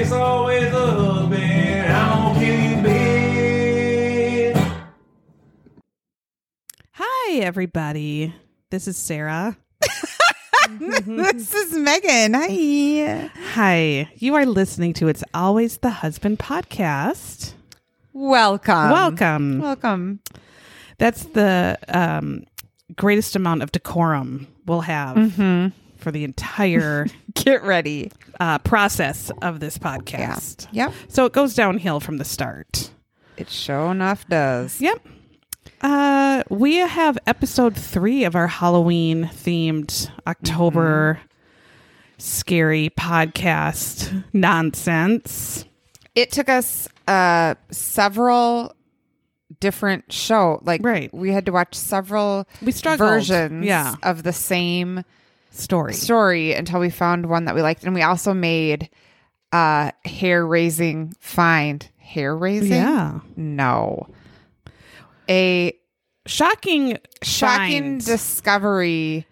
it's always the husband. I'm gonna kill you, bitch. Hi, everybody. This is Sarah. this is Megan. Hi. Hi. You are listening to It's Always the Husband podcast. Welcome. Welcome. Welcome. That's the um, greatest amount of decorum we'll have for the entire Get ready. uh, process of this podcast. Yep. So it goes downhill from the start. It sure enough does. Yep. Uh, we have episode three of our Halloween themed October scary podcast nonsense. it took us uh several different show like Right. we had to watch several We struggled. versions Yeah. of the same Story. story until we found one that we liked and we also made uh hair raising find hair raising Yeah. no a Shocking, shocking finds. discovery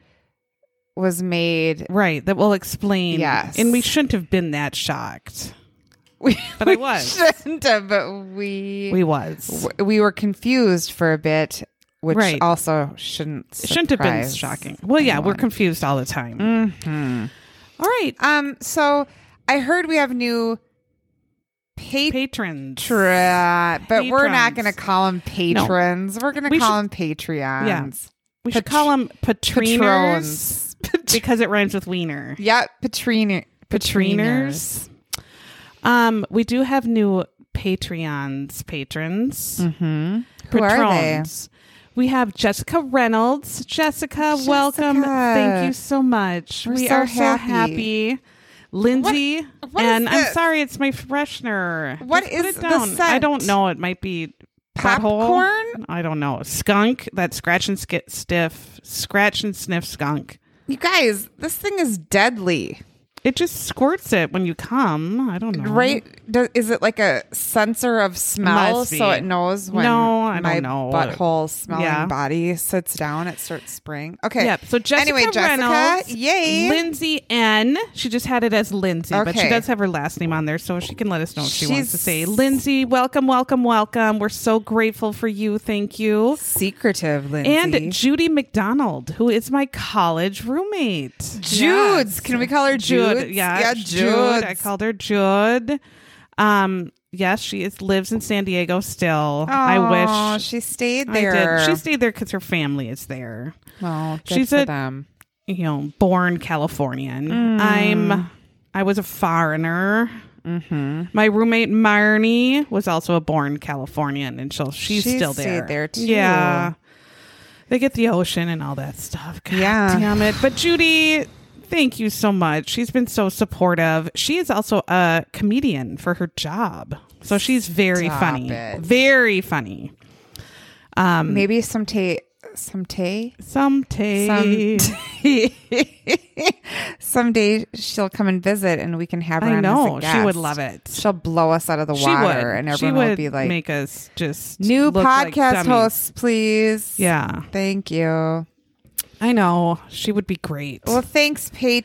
was made right. That will explain. Yes. And we shouldn't have been that shocked. we, But I we was. shouldn't have, but we We was. we were confused for a bit, which Right. also shouldn't shouldn't have been shocking. Well, yeah, we're confused all the time. Mhm. All right. Um, so I heard we have new patrons, Patrons. but we're not going to call them patrons. We're going to We call should- them Patreons. We should call them patriners Patrons. because it rhymes with wiener. Yeah, patrine, Patriners. Um, we do have new Patreons, patrons, Mm-hmm. Who are they? We have Jessica Reynolds. Jessica, welcome. Thank you so much. We're we so are so happy. happy. Lindsay, what is and I'm sorry, it's my freshener. What Just is the down. I don't know. It might be. Popcorn? I don't know. Skunk. That scratch and skit stiff. Scratch and sniff skunk. You guys, this thing is deadly. It just squirts it when you come. I don't know. Right? Do, is it like a sensor of smell so it knows when No, I my know. butthole smelling Yeah. body sits down, it starts spraying? Okay. Yep. So Jessica anyway, Jessica, Reynolds, yay. Lindsay N. She just had it as Lindsay, but she does have her last name on there, so she can let us know if she wants to say Lindsay. Welcome, welcome, welcome. We're so grateful for you. Thank you. Secretive, Lindsay. And Judy McDonald, who is my college roommate. Jude's. Yes. Can we call her Jude. Jude's? Yeah, Yeah, Jude. I called her Jude. Um, yes, she is lives in San Diego still. I wish she stayed there. She stayed there because her family is there. well, good she's for a- them. You know, born Californian. Mm. I'm. I was a foreigner. Mm-hmm. My roommate Marnie was also a born Californian, and she'll, she's She still there. there, too. Yeah, they get the ocean and all that stuff. God Yeah. damn it! But Judy, thank you so much. She's been so supportive. She is also a comedian for her job, so she's very Stop funny. it. Very funny. Um, Maybe some tea. Some tea. someday. Someday she'll come and visit, and we can have her. I on as a know she guest. would love it. She'll blow us out of the She water, would. and she everyone would will be like, make us just "New look like podcast dummies. hosts, please." Yeah, Thank you. I know she would be great. Well, thanks, Patrons,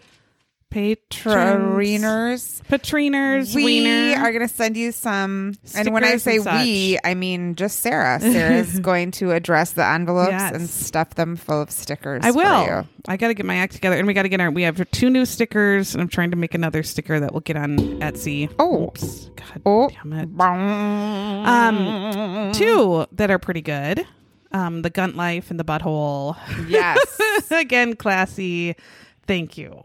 Patroners. Patriners, We Wiener. are going to send you some. and when I say we, I mean just Sarah. Sarah's going to address the envelopes Yes. and stuff them full of stickers. I for will. you. I got to get my act together, and we got to get our. We have two new stickers, and I'm trying to make another sticker that will get on Etsy. Oh. Oops. God Oh. damn it. Um, Two that are pretty good. Um, the Gunt Life and the Butthole. Yes. Again, classy. Thank you.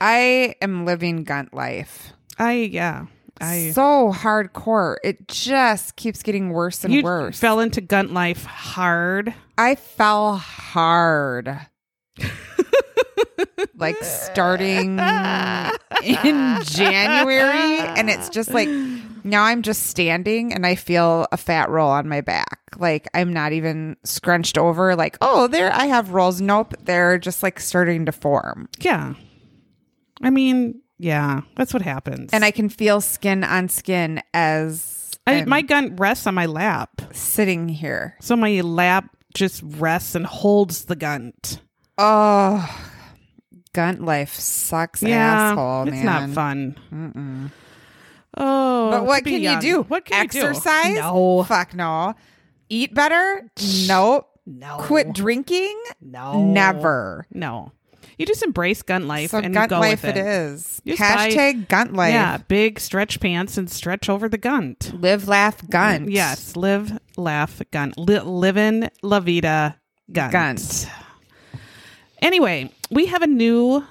I am living Gunt life. I yeah. I so hardcore. It just keeps getting worse and you worse. fell into Gunt Life hard. I fell hard. like starting in January. And it's just like now I'm just standing and I feel a fat roll on my back. Like I'm not even scrunched over, like, oh, there I have rolls. Nope. They're just like starting to form. Yeah. I mean, yeah, that's what happens. And I can feel skin on skin as I, my gun rests on my lap. sitting here. So my lap just rests and holds the gun. Oh, gunt life sucks, Yeah, asshole, it's not fun. Oh, But what can young. you do? What can Exercise? you do? Exercise? No, Fuck no. Eat better? Nope. no. Quit drinking? No, Never. No, you just embrace gun life So and gunt go life with it is. You just buy- Hashtag gunt life. Yeah, big stretch pants and stretch over the gunt. Live, laugh, gunt. Yes, live, laugh, gun. Li- livin' la vida, gunt. Gunt. Anyway, we have a new.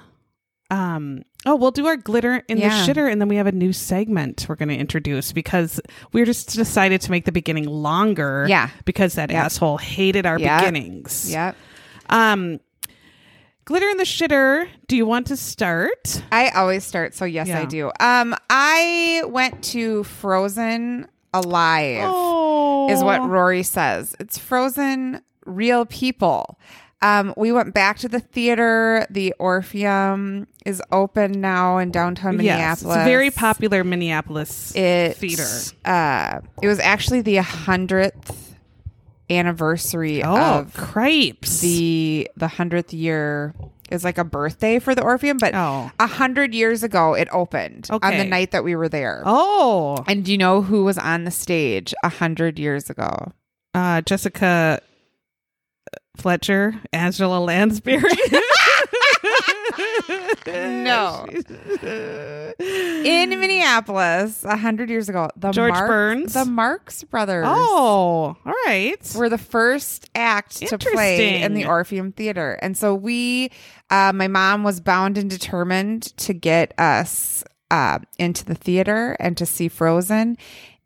Um. Oh, we'll do our glitter in Yeah. the shitter, and then we have a new segment we're going to introduce because we just decided to make the beginning longer. Yeah. because that Yep. asshole hated our Yep. beginnings. Yep. Um, glitter in the shitter. Do you want to start? I always start, so yes, I do. Um, I went to Frozen Alive. Oh, is what Rory says. It's Frozen real people. Um, we went back to the theater. The Orpheum is open now in downtown Yes, Minneapolis. it's a very popular Minneapolis it, theater. Uh, it was actually the hundredth anniversary Oh, of crepes. the the hundredth year. Is like a birthday for the Orpheum, but Oh. a hundred years ago it opened on the night that we were there. oh, And do you know who was on the stage a hundred years ago? uh, Jessica Fletcher, Angela Lansbury. No. in Minneapolis a hundred years ago. The George Marx- Burns? the Marx Brothers. Oh, all right. Were the first act to play in the Orpheum Theater. And so we, uh, my mom was bound and determined to get us uh, into the theater and to see Frozen.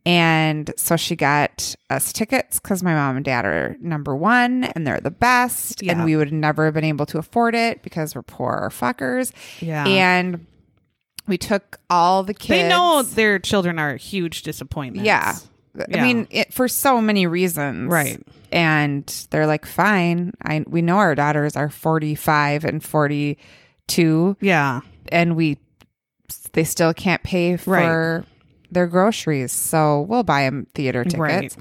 And so she got us tickets because my mom and dad are number one and they're the best. Yeah. And we would never have been able to afford it because we're poor fuckers. Yeah. And we took all the kids. They know their children are huge disappointments. Yeah. Yeah. I mean, it, for so many reasons. Right. And they're like, fine. I we know our daughters are 45 and 42 Yeah. and we they still can't pay for their groceries. So we'll buy them theater tickets. Right.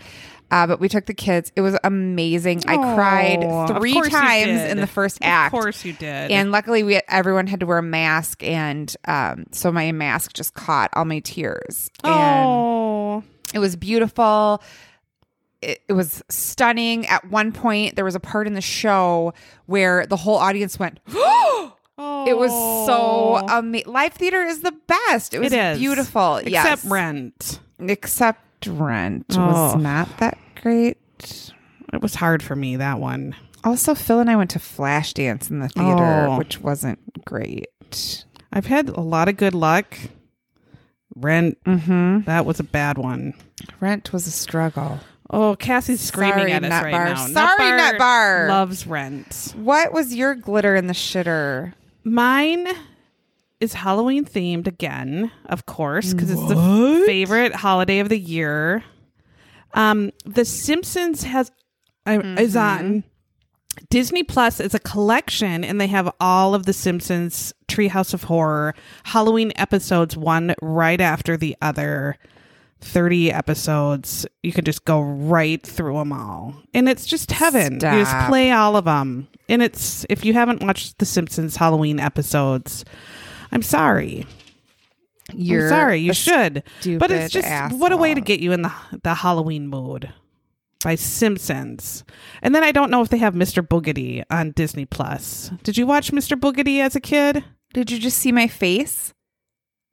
Uh, but we took the kids. It was amazing. I Oh, cried three times in the first act. Of course you did. And luckily, we everyone had to wear a mask, and um, so my mask just caught all my tears. And oh, it was beautiful. It, it was stunning. At one point, there was a part in the show where the whole audience went, It was so amazing. Live theater is the best. It was It beautiful. Except yes. Rent. Except Rent Oh. was not that great. It was hard for me that one. Also, Phil and I went to Flashdance in the theater, Oh. which wasn't great. I've had a lot of good luck. Rent. Mm-hmm. That was a bad one. Rent was a struggle. Oh, Cassie's screaming Sorry, at us Nut right Bar. now. Sorry, Nut Bar. loves Rent. What was your glitter in the shitter? Mine is Halloween themed again, of course, because it's the favorite holiday of the year. Um, The Simpsons has uh, is on Disney Plus. It's a collection, and they have all of the Simpsons Treehouse of Horror Halloween episodes, one right after the other. 30 episodes. You can just go right through them all. And it's just heaven. You just play all of them. And it's, if you haven't watched The Simpsons Halloween episodes, I'm sorry. You're I'm sorry. You should. But it's just, what a way to get you in the, the Halloween mood by Simpsons. And then I don't know if they have Mr. Boogedy on Disney Plus. Did you watch Mr. Boogedy as a kid? Did you just see my face?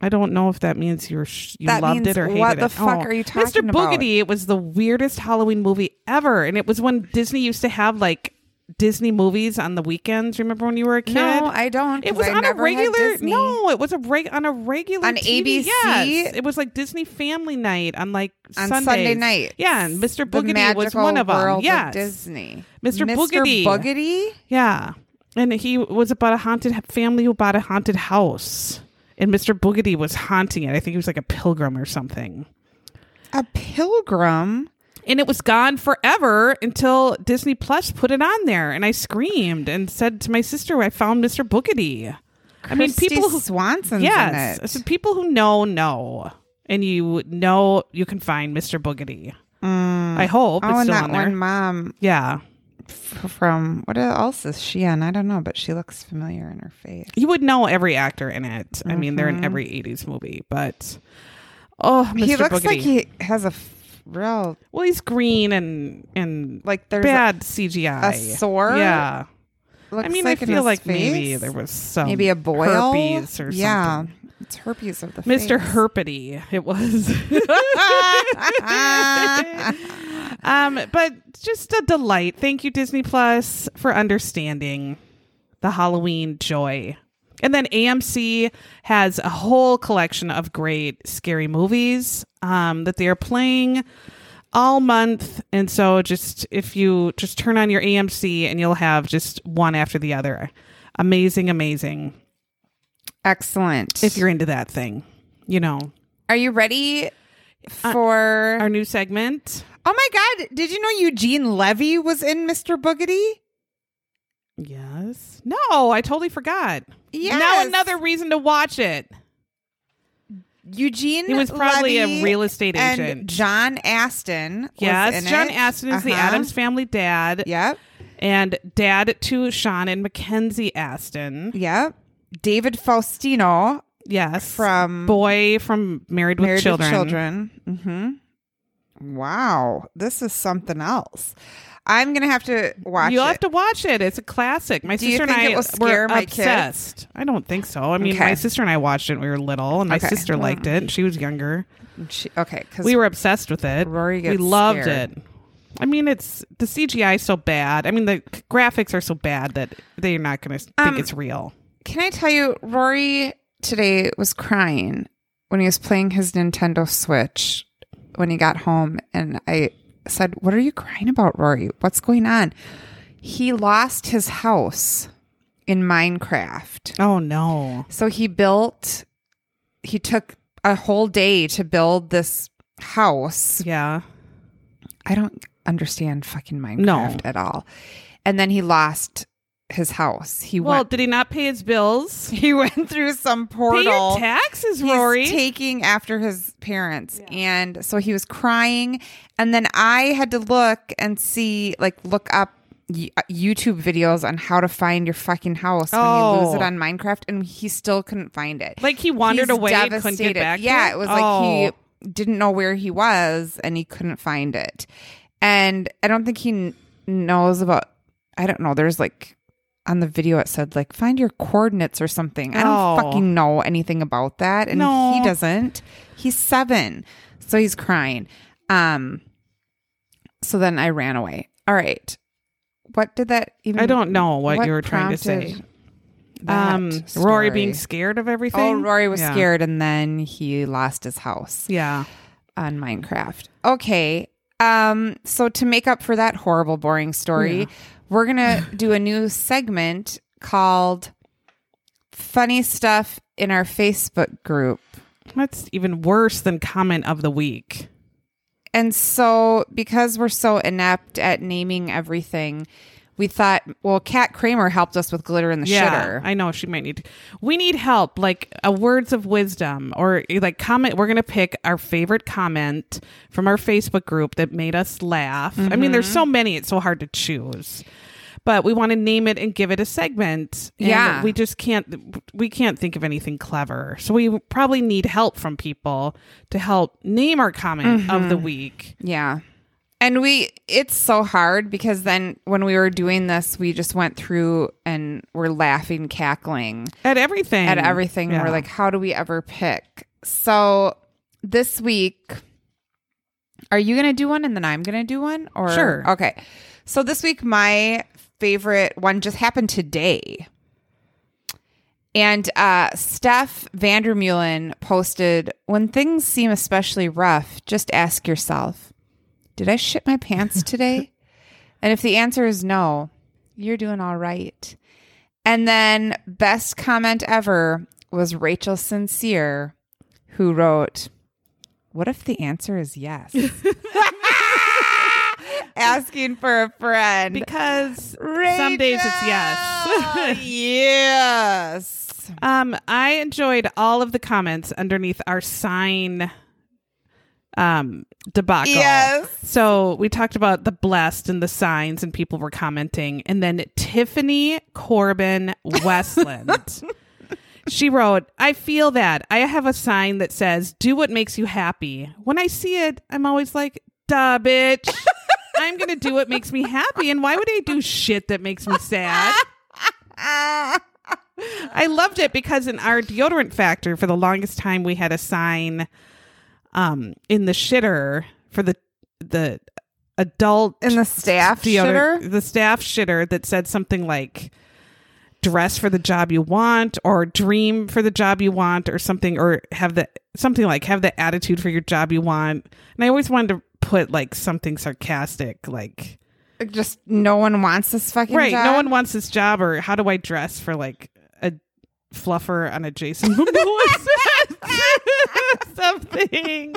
I don't know if that means you're sh- you That loved it or hated what the it. fuck oh, are you Mr. talking about? Mr. Boogedy, it was the weirdest Halloween movie ever, and it was when Disney used to have like Disney movies on the weekends. Remember when you were a kid? No, I don't. It was I on a regular. No, it was a reg on a regular On TV. ABC? Yes, it was like Disney Family Night on like on Sundays. Sunday night. Yeah, and Mr. Boogedy was one of them. Yeah, Disney. Mr. Mr. Boogedy. Boogedy. yeah. and he was about a haunted family who bought a haunted house, and Mr. Boogedy was haunting it. I think he was like a pilgrim or something. A pilgrim. And it was gone forever until Disney Plus put it on there, and I screamed and said to my sister, "I found Mr. Boogedy." I mean, people who Swanson's yes, in it. so people who know know, and you know you can find Mr. Boogedy. I hope Oh, it's and still that on there. one mom yeah, from what else is she in? I don't know, but she looks familiar in her face. you would know every actor in it. I mean, they're in every '80s movie, but oh, Mr. Mm-hmm. He looks Boogedy. like he has a real well, he's green and and like there's bad CGI. a sore? Yeah, looks I mean, like I feel like maybe there was some maybe a boil, herpes or yeah, something. it's herpes of the Mr. face. Herpety, it was. um, but just a delight. Thank you, Disney Plus, for understanding the Halloween joy. And then AMC has a whole collection of great scary movies um, that they are playing all month. And so just if you just turn on your AMC and you'll have just one after the other. Amazing, amazing. Excellent. If you're into that thing, you know, Are you ready Uh, for? our new segment. oh my God! Did you know Eugene Levy was in Mr. Boogedy? Yes. No, I totally forgot. Now another reason to watch it. Eugene. He was probably Levy a real estate and agent. John Astin. was yes, John it. Astin is the Uh-huh. Addams family dad Yep. and dad to Sean and Mackenzie Astin. Yep. David Faustino Yes. from boy from Married with Married Children. with Children. Mm-hmm. Wow, this is something else. I'm gonna have to watch You'll it. have to watch it. It's a classic. My Do sister and I it will scare were my kids? obsessed. I don't think so. I mean, Okay. my sister and I watched it when we were little, and my Okay. sister liked it. She was younger. She- okay, we were obsessed with it. Rory we loved scared. it. I mean, it's the CGI is so bad. I mean, the graphics are so bad that they're not going to think Um, it's real. Can I tell you, Rory today was crying when he was playing his Nintendo Switch when he got home, and I said, "What are you crying about, Rory? What's going on?" He lost his house in Minecraft. Oh no! So he built, he took a whole day to build this house. Yeah, I don't understand fucking Minecraft No. at all. And then he lost his house. He Well, went did he not pay his bills? he went through some Pay portal. your taxes, He's Rory. taking after his parents. And so he was crying. And then I had to look and see, like, look up uh, YouTube videos on how to find your fucking house when you lose Oh. it on Minecraft. And he still couldn't find it. like he wandered He's away and couldn't devastated. get back. Yeah, it? it was like Oh. he didn't know where he was and he couldn't find it. And I don't think he kn- knows about. I don't know. There's like on the video it said like find your coordinates or something. I don't Oh. fucking know anything about that, and No. he doesn't. He's seven, so he's crying. Um. So then I ran away. All right. What did that even? I don't know what, you were trying to say. Um, Rory being scared of everything. Oh, Rory was Yeah. scared, and then he lost his house Yeah. on Minecraft. Okay. Um, so to make up for that horrible, boring story, we're gonna do a new segment called "Funny Stuff in Our Facebook Group." That's even worse than comment of the week. And so, because we're so inept at naming everything, we thought, well, Kat Kramer helped us with glitter in the Yeah, shitter. I know she might need. We need help, like a words of wisdom, or like comment. We're gonna pick our favorite comment from our Facebook group that made us laugh. I mean, there's Mm-hmm. so many; it's so hard to choose. But we want to name it and give it a segment. And Yeah. we just can't. We can't think of anything clever, so we probably need help from people to help name our comment of Mm-hmm. the week. Yeah. And we, it's so hard because then when we were doing this, we just went through and we're laughing, cackling At everything, at everything. Yeah. We're like, how do we ever pick? So this week, are you going to do one and then I'm going to do one? Or Sure. Okay. So this week, my favorite one just happened today. And uh, Steph Vandermeulen posted, When things seem especially rough, just ask yourself, Did I shit my pants today? and if the answer is no, you're doing all right. And then best comment ever was Rachel Sincere, who wrote, What if the answer is yes? Asking for a friend. because some days it's yes. Yes. um, I enjoyed all of the comments underneath our sign um debacle. Yes. So we talked about the blessed and the signs, and people were commenting. And then Tiffany Corbin Westland. she wrote, I feel that. I have a sign that says, Do what makes you happy. When I see it, I'm always like, Duh, bitch. I'm going to do what makes me happy. And why would I do shit that makes me sad? I loved it because in our deodorant factor, for the longest time, we had a sign um, in the shitter for the the adult In the staff deodorant, shitter? the staff shitter that said something like dress for the job you want or dream for the job you want or something or have the something like have the attitude for your job you want and i always wanted to put like something sarcastic like Just no one wants this fucking right job. no one wants this job or how do i dress for like a fluffer on a jason Momoa something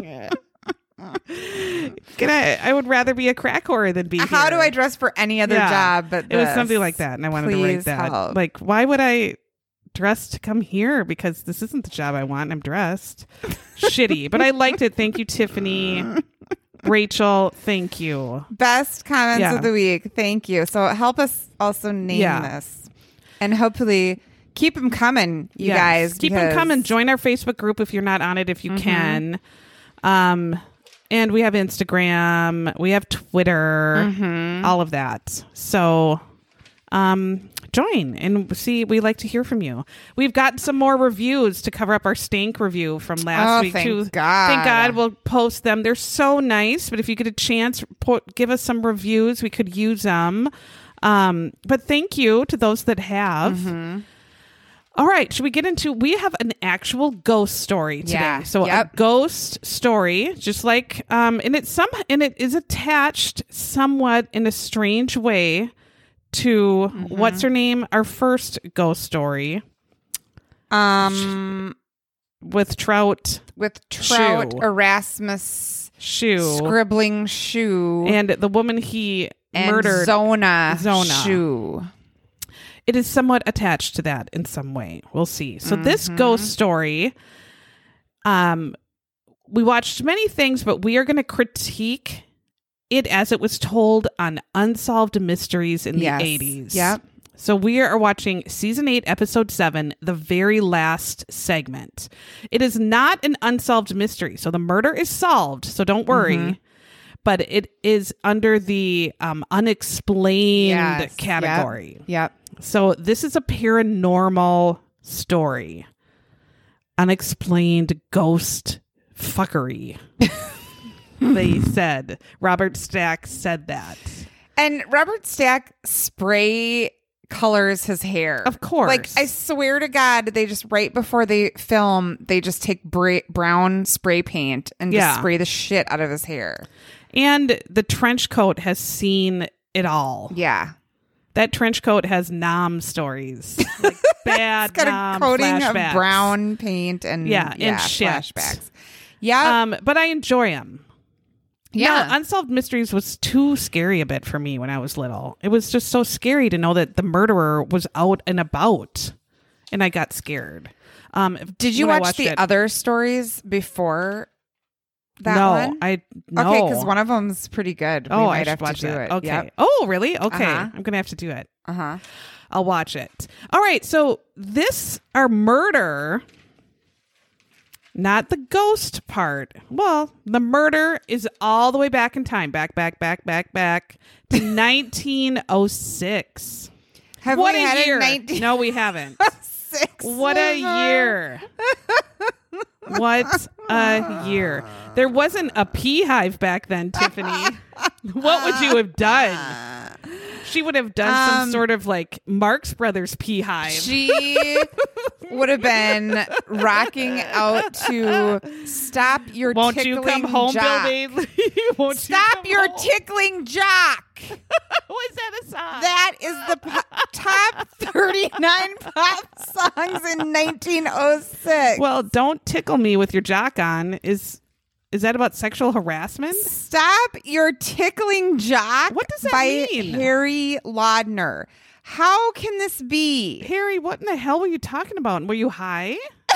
can i i would rather be a crack whore than be How do. I dress for any other Yeah. job but it was something like that and i wanted to write that help. like why would i dress to come here because this isn't the job i want i'm dressed shitty but i liked it thank you tiffany rachel thank you Best comments Yeah. of the week. Thank you. So help us also name Yeah. this. And hopefully keep them coming, you Yes. guys. keep them because- Mm-hmm. coming join our facebook group if you're not on it if you can um and we have instagram we have twitter Mm-hmm. all of that so um join and see we like to hear from you we've got some more reviews to cover up our stank review from last Oh, week thank too God. thank god we'll post them they're so nice but if you get a chance po- give us some reviews we could use them um but thank you to those that have Mm-hmm. all right, should we get into? We have an actual ghost story today. Yeah, So yep. a ghost story, just like um, and it's some and it is attached somewhat in a strange way to Mm-hmm. what's her name? Our first ghost story um with Trout with Trout Shue. Erasmus Shue Scribbling Shue and the woman he and murdered. Zona, Zona. Shue. it is somewhat attached to that in some way. We'll see. So this Mm-hmm. ghost story, um, we watched many things, but we are going to critique it as it was told on Unsolved Mysteries in Yes. the eighties. Yep. So we are watching season eight, episode seven, the very last segment. It is not an unsolved mystery, so the murder is solved. So don't worry. Mm-hmm. But it is under the um, unexplained Yes. Yep. category. Yep. So this is a paranormal story. Unexplained ghost fuckery. they said. Robert Stack said that. And Robert Stack spray colors his hair. Of course. Like I swear to God, they just right before they film, they just take bra- brown spray paint and just spray the shit out of his hair. And the trench coat has seen it all. Yeah, That trench coat has nom stories. Like bad it's got nom a coating flashbacks. of brown paint and Yeah, and shit. flashbacks. Yeah, Um, but I enjoy them. Yeah. No, Unsolved Mysteries was too scary a bit for me when I was little. It was just so scary to know that the murderer was out and about, and I got scared. Um, Did you watch the it. other stories before that no, one? I no. Okay, because one of them's pretty good. Oh, we I have to do that. it. Okay. Oh, really? Okay. Uh-huh. I'm gonna have to do it. Uh huh. I'll watch it. All right. So this our murder, not the ghost part. Well, the murder is all the way back in time. Back, back, back, back, back to 1906. Have what we a had year! a 19- no, we haven't. Six What a uh-huh. year! what a year! There wasn't a pea hive back then, Tiffany. what would you have done? Uh-huh. She would have done some Um, sort of like Marx Brothers pea hive. She would have been rocking out to "Stop Your tickling. Won't you come home, Jock." Bill Won't you Stop come your home? tickling jock. Was that a song? That is the po- top 39 pop songs in 1906. Well, don't tickle me with your jock on. Is is that about sexual harassment? Stop your tickling jock. What does that by mean? Harry Lauder. How can this be? Harry, what in the hell were you talking about? Were you high?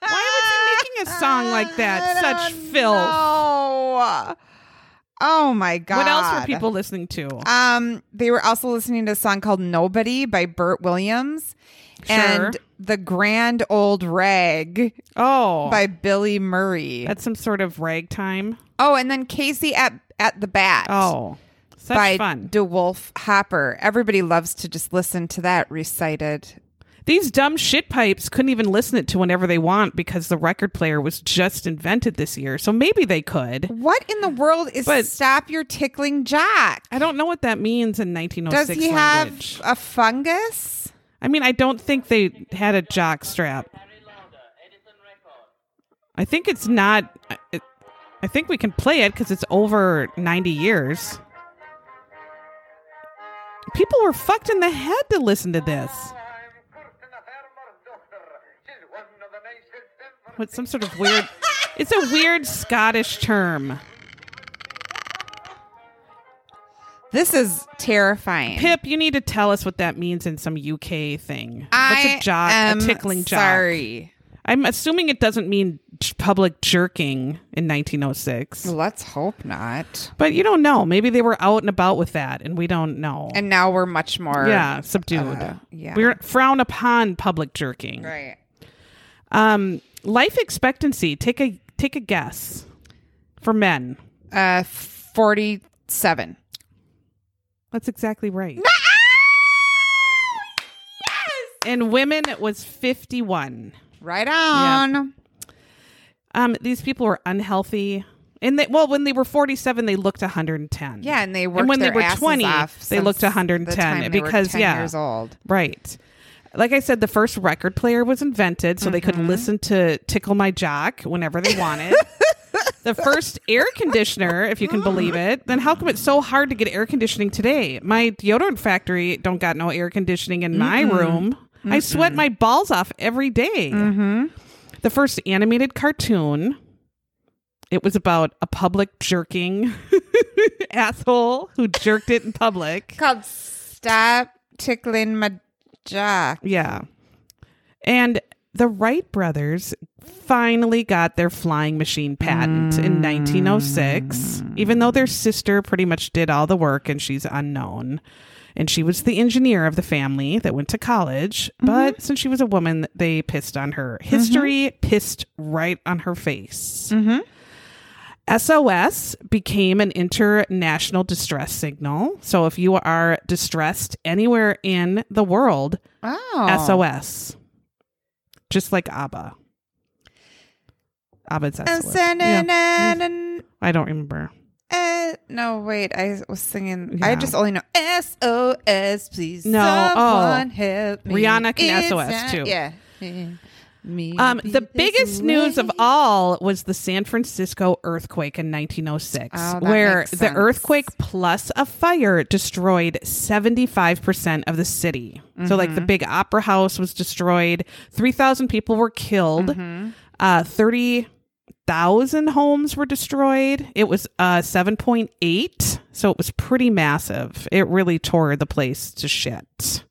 Why was he making a song like that? Such uh, filth. No. Oh my god. What else were people listening to? Um, they were also listening to a song called "Nobody" by Bert Williams, Sure. and "The Grand Old Rag" oh, by Billy Murray. that's some sort of ragtime. oh, and then Casey at at the Bat. Oh, such by fun. DeWolf Hopper. Everybody loves to just listen to that recited. These dumb shit pipes couldn't even listen it to whenever they want because the record player was just invented this year. So maybe they could. What in the world is But- "Stop Your Tickling Jack"? I don't know what that means in 1906 Does he language. have a fungus? I mean, I don't think they had a jock strap. I think it's not. I- I think we can play it because it's over 90 years. People were fucked in the head to listen to this. What's some sort of weird? It's a weird Scottish term. This is terrifying. Pip, you need to tell us what that means in some UK thing. What's I a jock? am a tickling jock. Sorry. I'm assuming it doesn't mean public jerking in 1906. Let's hope not. But you don't know. Maybe they were out and about with that, and we don't know. And now we're much more. yeah, subdued. uh, yeah. We frown upon public jerking. Right. Um, life expectancy. Take a take a guess for men. Uh, forty-seven. That's exactly right. yes. And women, it was 51. Right on. Um, these people were unhealthy. And they, well, when they were 47, they looked 110. Yeah, and they worked and when they were 20, they looked the 110 time they were because 10 yeah, years old. right. Like I said, the first record player was invented so they could Mm-hmm. listen to Tickle My Jock whenever they wanted. the first air conditioner, if you can believe it. Then how come it's so hard to get air conditioning today? My deodorant factory don't got no air conditioning in my room. I sweat my balls off every day. Mm-hmm. The first animated cartoon. It was about a public jerking asshole who jerked it in public. Called "Stop Tickling My Jack." Yeah. And the Wright brothers finally got their flying machine patent in 1906, mm. even though their sister pretty much did all the work and she's unknown. And she was the engineer of the family that went to college. Mm-hmm. But since she was a woman, they pissed on her. History mm-hmm. pissed right on her face. Mm-hmm. SOS became an international distress signal. So if you are distressed anywhere in the world, Oh, SOS. Just like ABBA. ABBA's SOS. Yeah. I don't remember. uh, no, wait. I was singing. I just only know SOS. Please, No, someone oh. help me. Rihanna can It's SOS not- too. Yeah. Me Um, the biggest news of all was the San Francisco earthquake in 1906, Oh, where the earthquake plus a fire destroyed 75% of the city. So, like, the Mm-hmm. big opera house was destroyed, 3,000 people were killed, Mm-hmm. uh, 30,000 homes were destroyed. It was uh, 7.8, so it was pretty massive. It really tore the place to shit.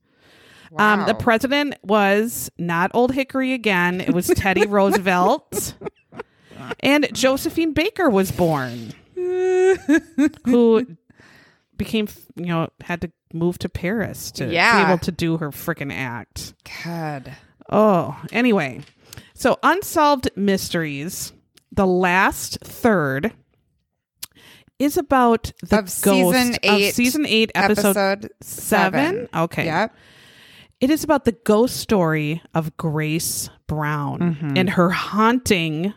Um, the president was not Old Hickory again. It was Teddy Roosevelt. And Josephine Baker was born, who became, you know, had to move to Paris to Yeah. be able to do her freaking act. God. Oh, anyway. So, Unsolved Mysteries, the last third is about the Of ghost season eight, of season 8 episode, Episode seven? seven. Okay. Yep. It is about the ghost story of Grace Brown Mm-hmm. and her haunting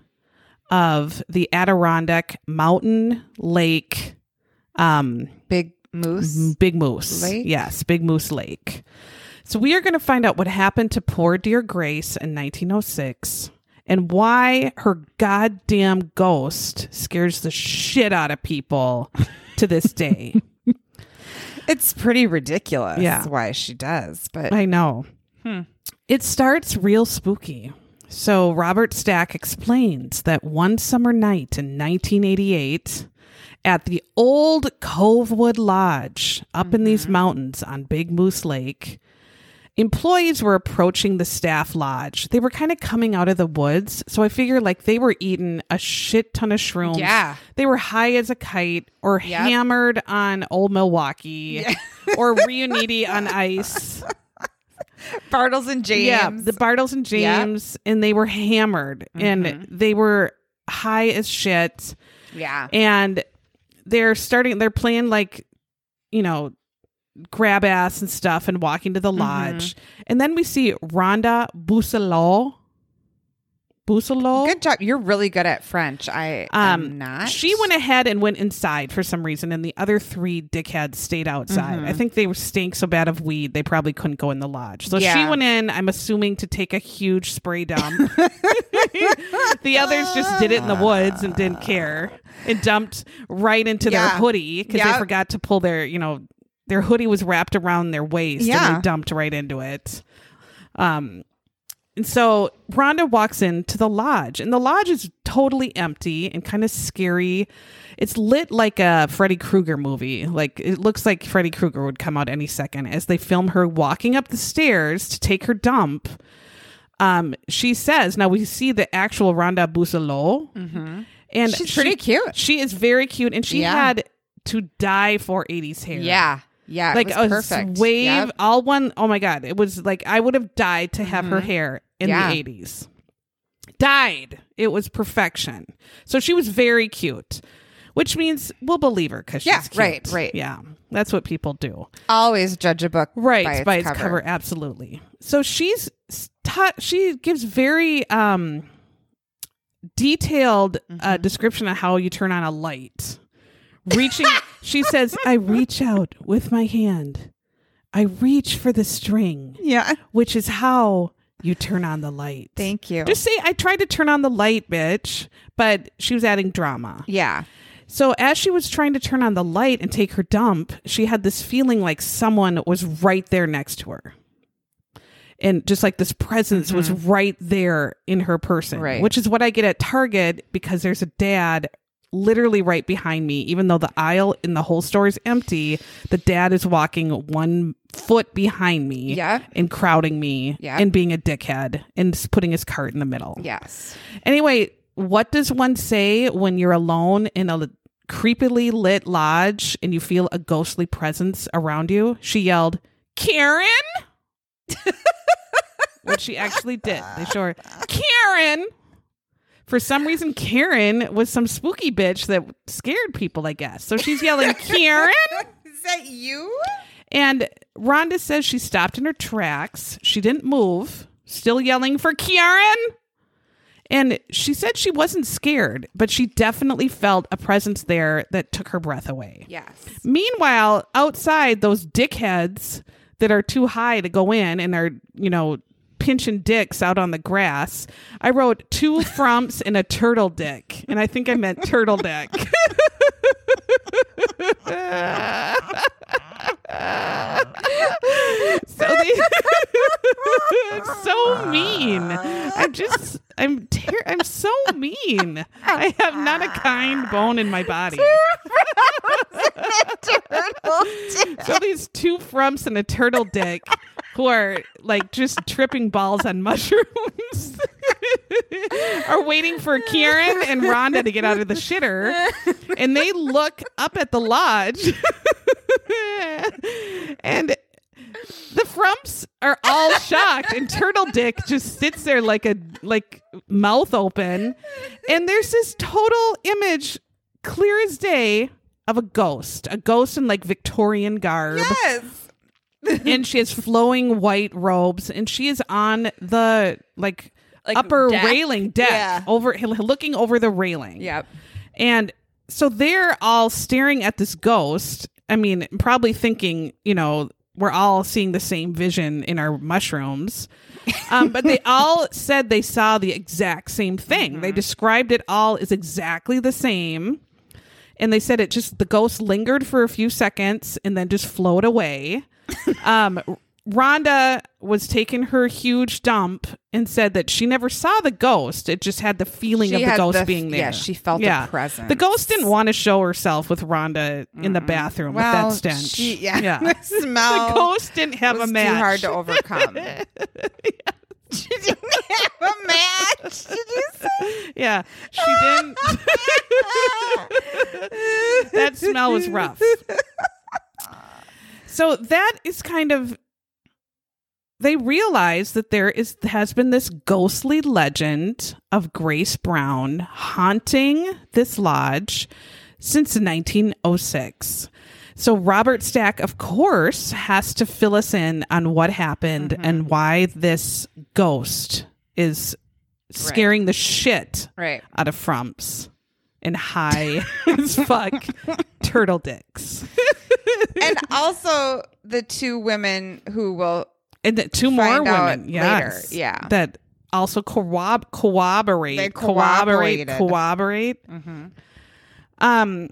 of the Adirondack Mountain Lake um Big moose. Big Moose. Lake? Yes, Big Moose Lake. So we are going to find out what happened to poor dear Grace in 1906 and why her goddamn ghost scares the shit out of people to this day. It's pretty ridiculous. Yeah. why she does, but I know. Hmm. It starts real spooky. So Robert Stack explains that one summer night in 1988 at the old Covewood Lodge up in these mm-hmm. mountains on Big Moose Lake, employees were approaching the staff lodge. They were kind of coming out of the woods, so I figure like they were eating a shit ton of shrooms. Yeah. They were high as a kite or Yep. hammered on old Milwaukee or Riunite on ice. Bartles and James. Yeah, the Bartles and James, and they were hammered and mm-hmm. they were high as shit. yeah. And they're starting, they're playing like, you know, grab ass and stuff and walking to the lodge. And then we see Rhonda Bousselot. Bousselot? Good job. You're really good at French. I am not. She went ahead and went inside for some reason, and the other three dickheads stayed outside. Mm-hmm. I think they were stank so bad of weed they probably couldn't go in the lodge. So she went in. I'm assuming to take a huge spray dump. the others just did it in the woods and didn't care. and dumped right into their hoodie because Yeah. they forgot to pull their, you know, their hoodie was wrapped around their waist and Yeah. they dumped right into it. Um, and so Rhonda walks into the lodge, and the lodge is totally empty and kind of scary. It's lit like a Freddy Krueger movie. Like it looks like Freddy Krueger would come out any second as they film her walking up the stairs to take her dump. Um, she says, now we see the actual Rhonda Bousselot, and She's she- pretty cute. She is very cute, and she Yeah. had to die for 80s hair Yeah. Yeah. it like was a perfect. wave Yep. all one oh my god it was like i would have died to have her hair in Mm-hmm. Yeah. the 80s died it was perfection so she was very cute which means we'll believe her because Yeah, she's cute. right, right. yeah that's what people do Always judge a book right by its, cover. cover absolutely so she's she gives very um detailed Mm-hmm. uh, description of how you turn on a light reaching she says i reach out with my hand i reach for the string Yeah. which is how you turn on the light Thank you. just say i tried to turn on the light bitch but she was adding drama yeah. so as she was trying to turn on the light and take her dump, she had this feeling like someone was right there next to her. And just like this presence was mm-hmm. right there in her person, Right. which is what I get at Target because there's a dad literally right behind me. Even though the aisle in the whole store is empty, the dad is walking one foot behind me Yeah. and crowding me Yeah. and being a dickhead and just putting his cart in the middle. Yes. Anyway, what does one say when you're alone in a creepily lit lodge and you feel a ghostly presence around you? She yelled, Karen? what she actually did. They show her, Karen! For some reason, Karen was some spooky bitch that scared people, I guess. So she's yelling, Karen? Is that you? And Rhonda says she stopped in her tracks. She didn't move, still yelling for Kieran. And she said she wasn't scared, but she definitely felt a presence there that took her breath away. Yes. Meanwhile, outside, those dickheads that are too high to go in and are, you know, pinching dicks out on the grass. I wrote two frumps and a turtle dick. And I think I meant turtle dick. so they so mean. I'm just I'm ter- I'm so mean. I have not a kind bone in my body. so these two frumps and a turtle dick who are like just tripping balls on mushrooms are waiting for Kieran and Rhonda to get out of the shitter. And they look up at the lodge. and the frumps are all shocked and turtle dick just sits there like a like mouth open and there's this total image clear as day of a ghost a ghost in like victorian garb Yes. and she has flowing white robes and she is on the like, Like upper deck? railing deck Yeah. over looking over the railing Yep. and so they're all staring at this ghost. I mean, probably thinking, you know, we're all seeing the same vision in our mushrooms. Um, but they all said they saw the exact same thing. They described it all as exactly the same. and they said it just the ghost lingered for a few seconds and then just flowed away. um, Rhonda was taking her huge dump and said that she never saw the ghost. It just had the feeling She of the ghost the- being there. yeah, she felt a presence. The ghost didn't want to show herself with Rhonda in the bathroom well, with that stench. she- yeah, yeah. the smell the ghost didn't have a match. too hard to overcome. She didn't have a match. Did you say? Yeah, she didn't. that smell was rough. So that is kind of. They realize that there is has been this ghostly legend of Grace Brown haunting this lodge since 1906. So Robert Stack, of course, has to fill us in on what happened mm-hmm. and why this ghost is scaring the shit Right. out of frumps and high as fuck turtle dicks. And also the two women who will And the two more women, yes, later, yeah. that also corrob- corroborate, They corroborate, corroborate. Um,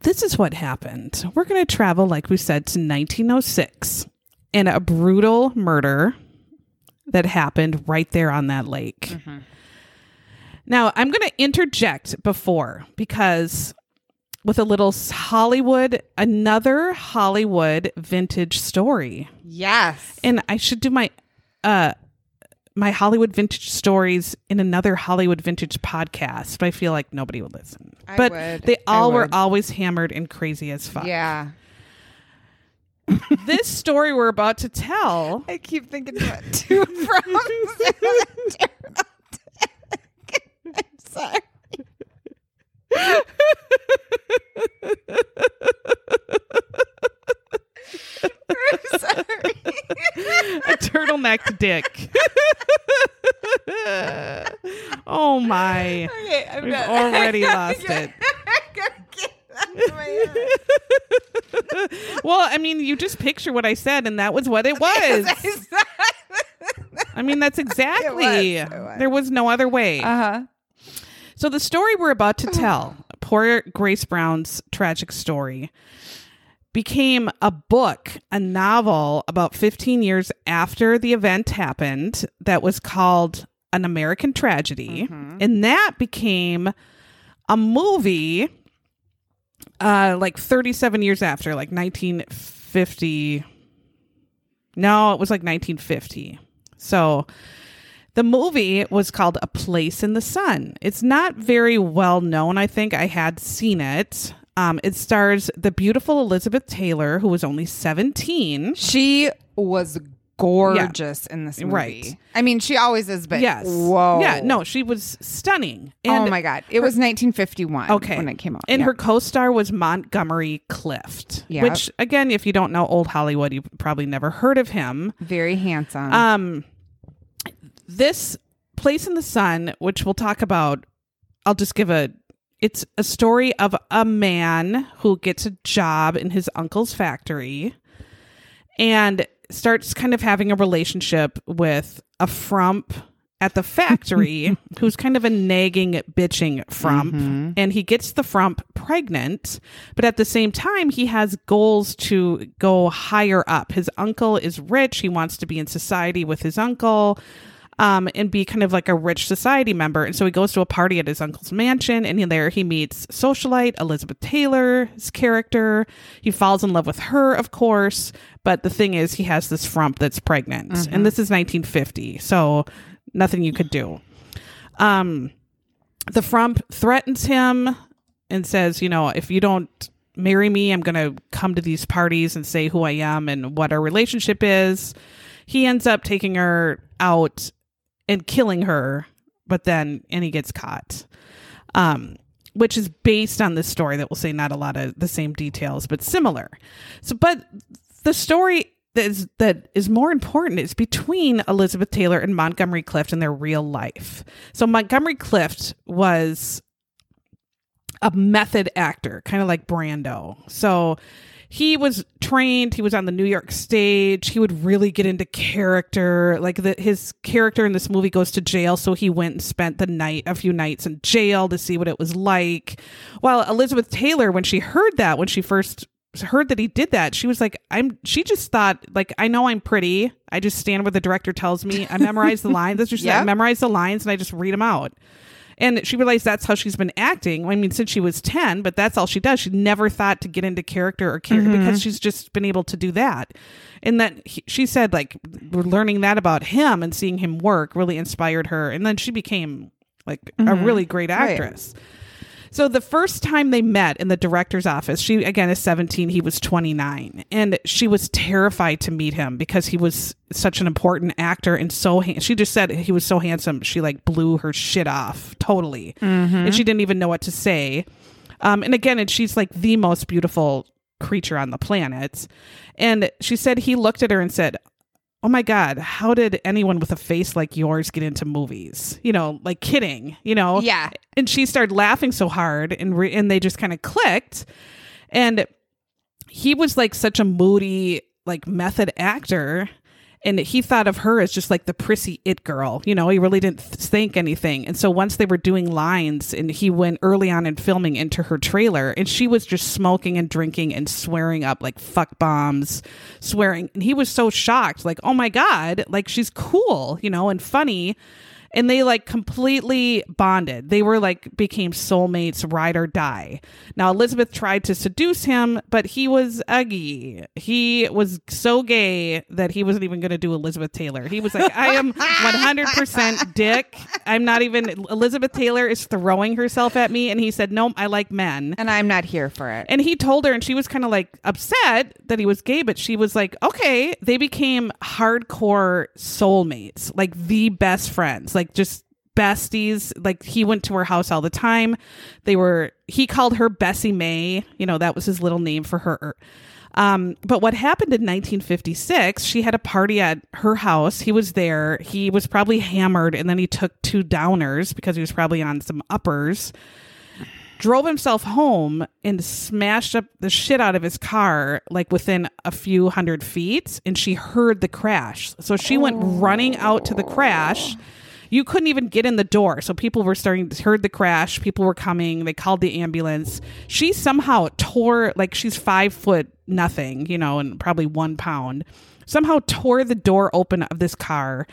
this is what happened. We're going to travel, like we said, to 1906 and a brutal murder that happened right there on that lake. Now, I'm going to interject before because with a little Hollywood, another Hollywood vintage story. Yes. And I should do my uh my Hollywood vintage stories in another Hollywood vintage podcast, but I feel like nobody would listen. I but would. they all were always hammered and crazy as fuck. Yeah. This story we're about to tell I keep thinking about two frums and a turtle dick. I'm sorry. I'm sorry. a turtleneck dick. oh my. Okay, I'm We've done. already lost it. get- I get out of my head. Well, I mean, you just picture what I said, and that was what it was. I mean, that's exactly. It was, it was. There was no other way. Uh-huh. So the story we're about to tell, poor Grace Brown's tragic story, became a book, a novel about 15 years after the event happened that was called An American Tragedy. And that became a movie uh like 37 years after, like 1950. No, it was like 1950. So the movie was called A Place in the Sun. It's not very well known, I think. I had seen it. Um, it stars the beautiful Elizabeth Taylor, who was only 17. She was gorgeous in this movie. Right. I mean, she always is, but yes. whoa. Yeah, no, she was stunning. oh my god. It was 1951 Okay. when it came out. And Yeah. her co star was Montgomery Clift, Yep. which, again, if you don't know old Hollywood, you've probably never heard of him. very handsome. Um, this place in the sun, which we'll talk about, I'll just give a. It's a story of a man who gets a job in his uncle's factory, and starts kind of having a relationship with a frump at the factory who's kind of a nagging bitching frump. Mm-hmm. And he gets the frump pregnant but at the same time he has goals to go higher up. His uncle is rich. He wants to be in society with his uncle um, and be kind of like a rich society member. And so he goes to a party at his uncle's mansion, and there he meets socialite Elizabeth Taylor's character. He falls in love with her, of course. But the thing is, he has this frump that's pregnant, and this is 1950, so nothing you could do. Um, the frump threatens him and says, you know, if you don't marry me, I'm going to come to these parties and say who I am and what our relationship is. He ends up taking her out and killing her, but then and he gets caught. Um which is based on this story that will say not a lot of the same details, but similar. So but the story that is that is more important is between Elizabeth Taylor and Montgomery Clift in their real life. So Montgomery Clift was a method actor, kind of like Brando. So he was trained he was on the new york stage. He would really get into character like the, his character in this movie goes to jail so he went and spent the night a few nights in jail to see what it was like. While elizabeth taylor when she heard that when she first heard that he did that she was like i'm she just thought like i know i'm pretty. I just stand where the director tells me. I memorize the lines. That's just Yeah. I memorize the lines and i just read them out and she realized that's how she's been acting. I mean, since she was 10, but that's all she does. She never thought to get into character or character mm-hmm. because she's just been able to do that. And that he, she said, like, learning that about him and seeing him work really inspired her. And then she became like a mm-hmm. really great Right. So the first time they met in the director's office, she again is 17, he was 29, and she was terrified to meet him because he was such an important actor and so ha- she just said he was so handsome, she like blew her shit off totally. And she didn't even know what to say. Um and again, and she's like the most beautiful creature on the planet. And she said he looked at her and said, Oh my God, how did anyone with a face like yours get into movies? You know, like kidding, you know? Yeah. and she started laughing so hard and re- and they just kind of clicked and he was like such a moody like method actor and he thought of her as just like the prissy it girl you know he really didn't think anything. And so once they were doing lines and he went early on in filming into her trailer and she was just smoking and drinking and swearing up like fuck bombs swearing. And he was so shocked like oh my god like she's cool you know and funny and they like completely bonded. They were like became soulmates, ride or die. Now Elizabeth tried to seduce him, but he was uggy. He was so gay that he wasn't even going to do Elizabeth Taylor. He was like, "I am 100% dick. I'm not even." Elizabeth Taylor is throwing herself at me, and he said, "No, I like men." And I'm not here for it. And he told her, and she was kind of like upset that he was gay, but she was like, okay. They became hardcore soulmates, like the best friends, like just besties. Like he went to her house all the time. They were, he called her Bessie Mae. You know, that was his little name for her. Um, but what happened in 1956, she had a party at her house. He was there. He was probably hammered, and then he took two downers because he was probably on some uppers drove himself home and smashed up the shit out of his car like within a few hundred feet and she heard the crash so she went running out to the crash you couldn't even get in the door. So people were starting to heard the crash people were coming they called the ambulance. She somehow tore like she's five foot nothing you know and probably one pound somehow tore the door open of this car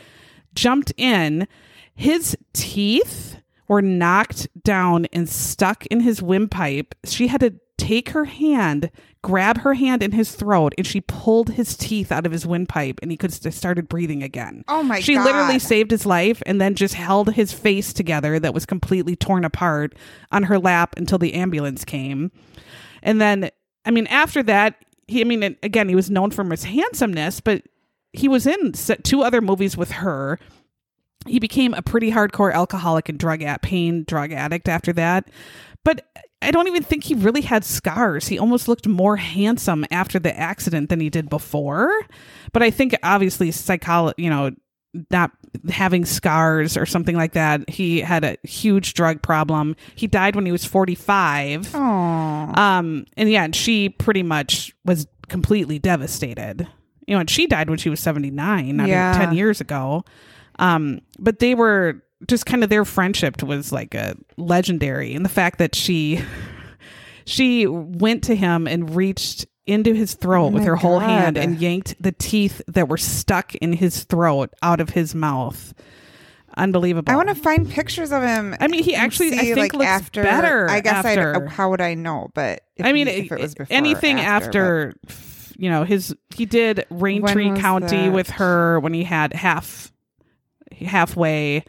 jumped in. His teeth were knocked down and stuck in his windpipe. She had to take her hand, grab her hand in his throat, and she pulled his teeth out of his windpipe, and he could st- started breathing again. Oh my She God. literally saved his life, and then just held his face together that was completely torn apart on her lap until the ambulance came. And then, I mean, after that, he, I mean, again, he was known for his handsomeness, but he was in two other movies with her. He became a pretty hardcore alcoholic and drug at pain drug addict after that. But I don't even think he really had scars. He almost looked more handsome after the accident than he did before. But I think obviously psychology, you know, not having scars or something like that. He had a huge drug problem. He died when he was 45. Aw. Um, and yeah, and she pretty much was completely devastated. You know, and she died when she was 79, not Yeah. even 10 years ago. Um, but they were just kind of their friendship was like a legendary. And the fact that she, she went to him and reached into his throat oh with my her whole hand and yanked the teeth that were stuck in his throat out of his mouth. Unbelievable. I want to find pictures of him. I mean, he actually, I think, like, looks after, better I guess I. after. Uh, how would I know? But if I mean, he- if it was before or anything after, you know, his he did Raintree County that? with her when he had half halfway.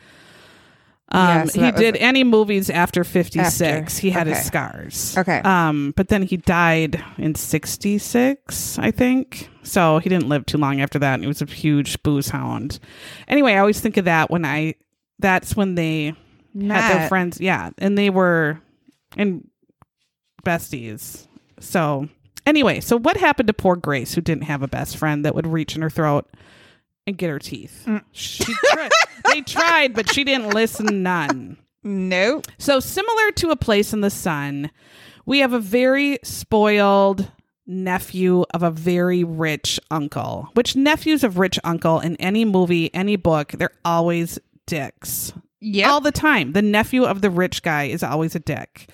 Um, Yeah, so he did any movies after fifty six. After. He had his scars. Okay. Um, but then he died in sixty six, I think. So he didn't live too long after that, and he was a huge booze hound. Anyway, I always think of that when I. That's when they had their friends yeah and they were and besties so anyway so what happened to poor grace who didn't have a best friend that would reach in her throat and get her teeth Mm. she tried, they tried but she didn't listen none Nope. so similar to a place in the sun we have a very spoiled nephew of a very rich uncle. Which nephews of rich uncle in any movie, any book, they're always dicks. Yeah. All the time. The nephew of the rich guy is always a dick.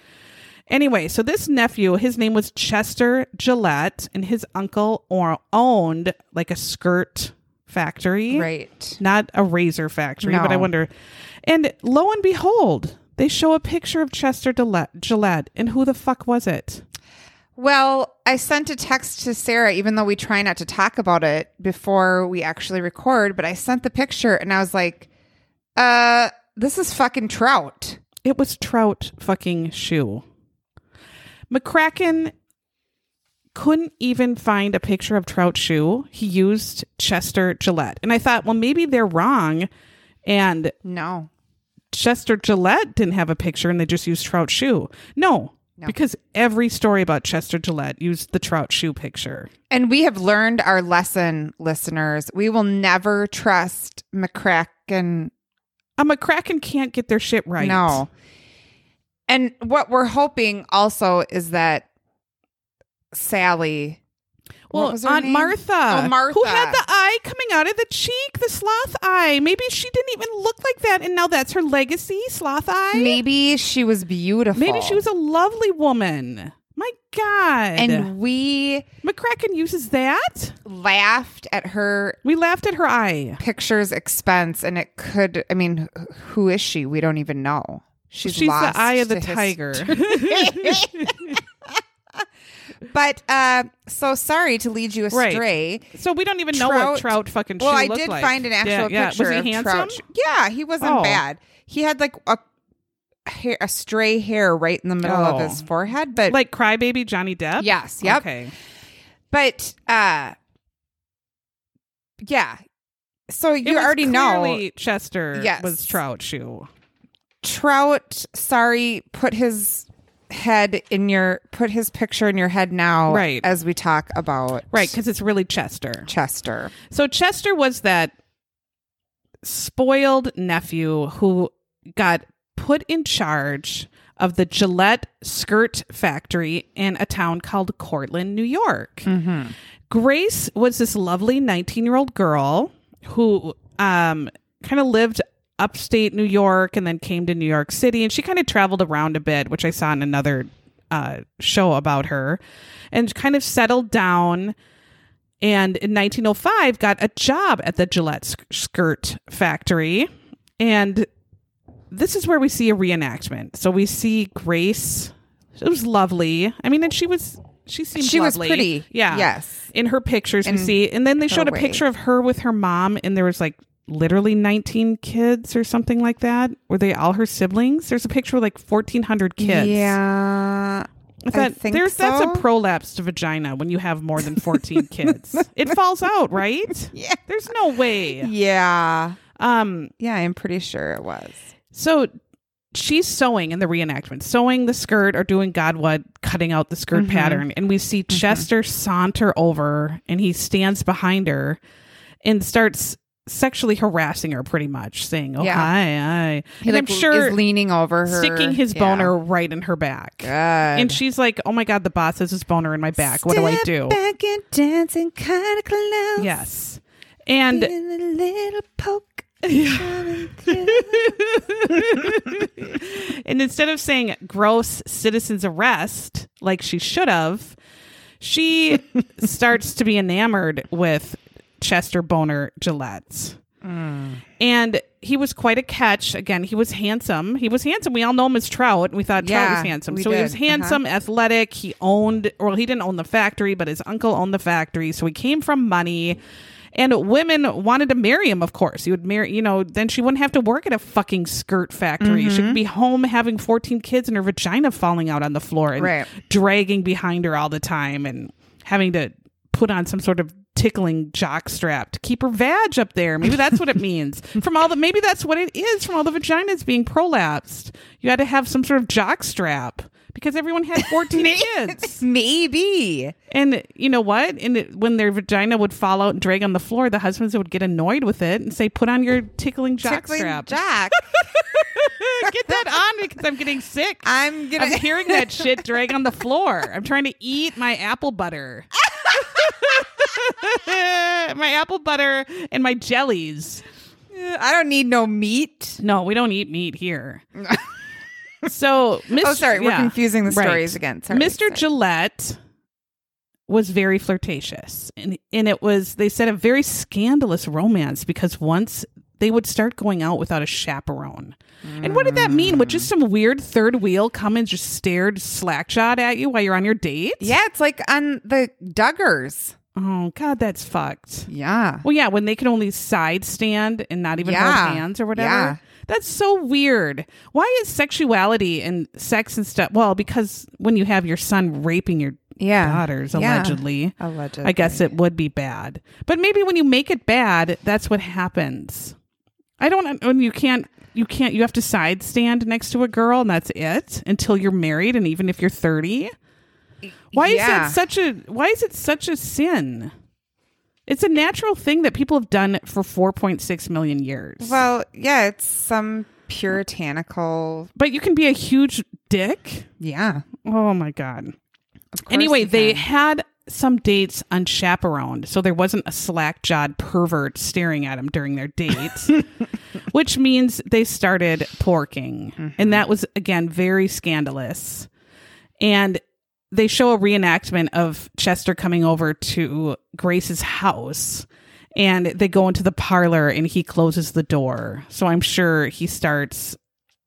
Anyway, so this nephew, his name was Chester Gillette, and his uncle or owned like a skirt factory. right. Not a razor factory, but I wonder. And lo and behold, they show a picture of Chester Gillette, Gillette and who the fuck was it? Well, I sent a text to Sarah, even though we try not to talk about it before we actually record, but I sent the picture and I was like, uh, this is fucking trout. It was Trout fucking Shue. McCracken couldn't even find a picture of Trout Shue. He used Chester Gillette. And I thought, well, maybe they're wrong. And No. Chester Gillette didn't have a picture and they just used Trout Shue. No, No. because every story about Chester Gillette used the Trout Shue picture. And we have learned our lesson, listeners. We will never trust McCracken. A McCracken can't get their shit right. No. And what we're hoping also is that Sally. Well, what was her Aunt name? Martha. Oh, Martha. Who had the eye coming out of the cheek, the sloth eye. Maybe she didn't even look like that, and now that's her legacy, sloth eye. Maybe she was beautiful. Maybe she was a lovely woman. My God. And we McCracken uses that? laughed at her We laughed at her eye. picture's expense, and it could. I mean, who is she? We don't even know. She's, She's lost the eye of the tiger. But uh, so sorry to lead you Right. astray. so we don't even know what Trout- Trout fucking Well, I did like. find an actual Yeah, yeah. picture. Was he of handsome? Trout. Yeah, he wasn't Oh. bad. He had like a hair, a stray hair right in the middle Oh. of his forehead, but Like crybaby Johnny Depp? yes, yep. Okay. But uh, yeah. So you already know Chester Yes. was Trout Shue. Trout. Sorry, put his head in your put his picture in your head now, Right. As we talk about Right, because it's really Chester. Chester. So Chester was that spoiled nephew who got put in charge of the Gillette skirt factory in a town called Cortland, New York. Grace was this lovely 19 year old girl who um, kind of lived upstate New York and then came to New York City. And she kind of traveled around a bit, which I saw in another uh, show about her, and kind of settled down. And in 1905, got a job at the Gillette sk- skirt factory. And this is where we see a reenactment. So we see Grace. It was lovely. I mean, and she was she seemed She was pretty. Yeah. Yes. In her pictures, we see, and then they showed a way. picture of her with her mom, and there was like literally 19 kids or something like that. Were they all her siblings? There's a picture with like 1,400 kids. Yeah. I think there's that's so. a prolapsed vagina when you have more than 14 kids. It falls out, right? Yeah. There's no way. Yeah. Um Yeah, I'm pretty sure it was. so she's sewing in the reenactment, sewing the skirt or doing God what, cutting out the skirt pattern. And we see Chester saunter over and he stands behind her and starts sexually harassing her pretty much, saying, Oh Yeah. hi, hi. He and like, I'm sure is leaning over her, sticking his Yeah. boner right in her back. Good. And she's like, Oh my god, the boss has his boner in my back. What do I do? Back and dancing kind of close. Yes. And a little poke. and instead of saying gross citizen's arrest like she should have, she starts to be enamored with Chester Boner Gillette's. And he was quite a catch. Again, he was handsome. He was handsome. We all know him as Trout, and we thought Trout Yeah, was handsome. So he was did. Uh-huh. handsome, athletic. He owned, well, he didn't own the factory, but his uncle owned the factory. So he came from money. And women wanted to marry him, of course. He would marry, you know, then she wouldn't have to work at a fucking skirt factory. She Mm-hmm. could be home having 14 kids and her vagina falling out on the floor and Right. dragging behind her all the time and having to put on some sort of tickling jock strap to keep her vag up there. Maybe that's what it means. From all the maybe that's what it is from all the vaginas being prolapsed. You had to have some sort of jock strap because everyone had 14 kids. Maybe. And you know what? And it, when their vagina would fall out and drag on the floor, the husbands would get annoyed with it and say, "Put on your tickling jock Tickling strap. Jack. get that on because I'm getting sick. I'm gonna I'm hearing that shit drag on the floor. I'm trying to eat my apple butter. my apple butter and my jellies. I don't need no meat. No, we don't eat meat here. so, Mr. Oh, sorry, we're confusing the right. stories again. Sorry, Mr. sorry. Gillette was very flirtatious, and and it was they said a very scandalous romance because once they would start going out without a chaperone. And what did that mean? Would just some weird third wheel come and just stared slackshot at you while you're on your date? Yeah, it's like on the Duggars. Oh God, that's fucked. Yeah. Well, yeah, when they can only side stand and not even Yeah. hold hands or whatever. Yeah. That's so weird. Why is sexuality and sex and stuff? Well, because when you have your son raping your Yeah. daughters, Yeah. allegedly, Allegedly. I guess it would be bad. But maybe when you make it bad, that's what happens. I don't. When you can't, you can't. You have to side stand next to a girl, and that's it until you're married, and even if you're thirty. Why is Yeah. that such a why is it such a sin? It's a natural thing that people have done for 4.6 million years. Well, yeah, it's some puritanical. but you can be a huge dick. Yeah. Oh my god. Of course Anyway, they had some dates unchaperoned, so there wasn't a slack-jawed pervert staring at him during their dates, which means they started porking, and that mm-hmm. was again very scandalous. And they show a reenactment of Chester coming over to Grace's house. And they go into the parlor and he closes the door. So I'm sure he starts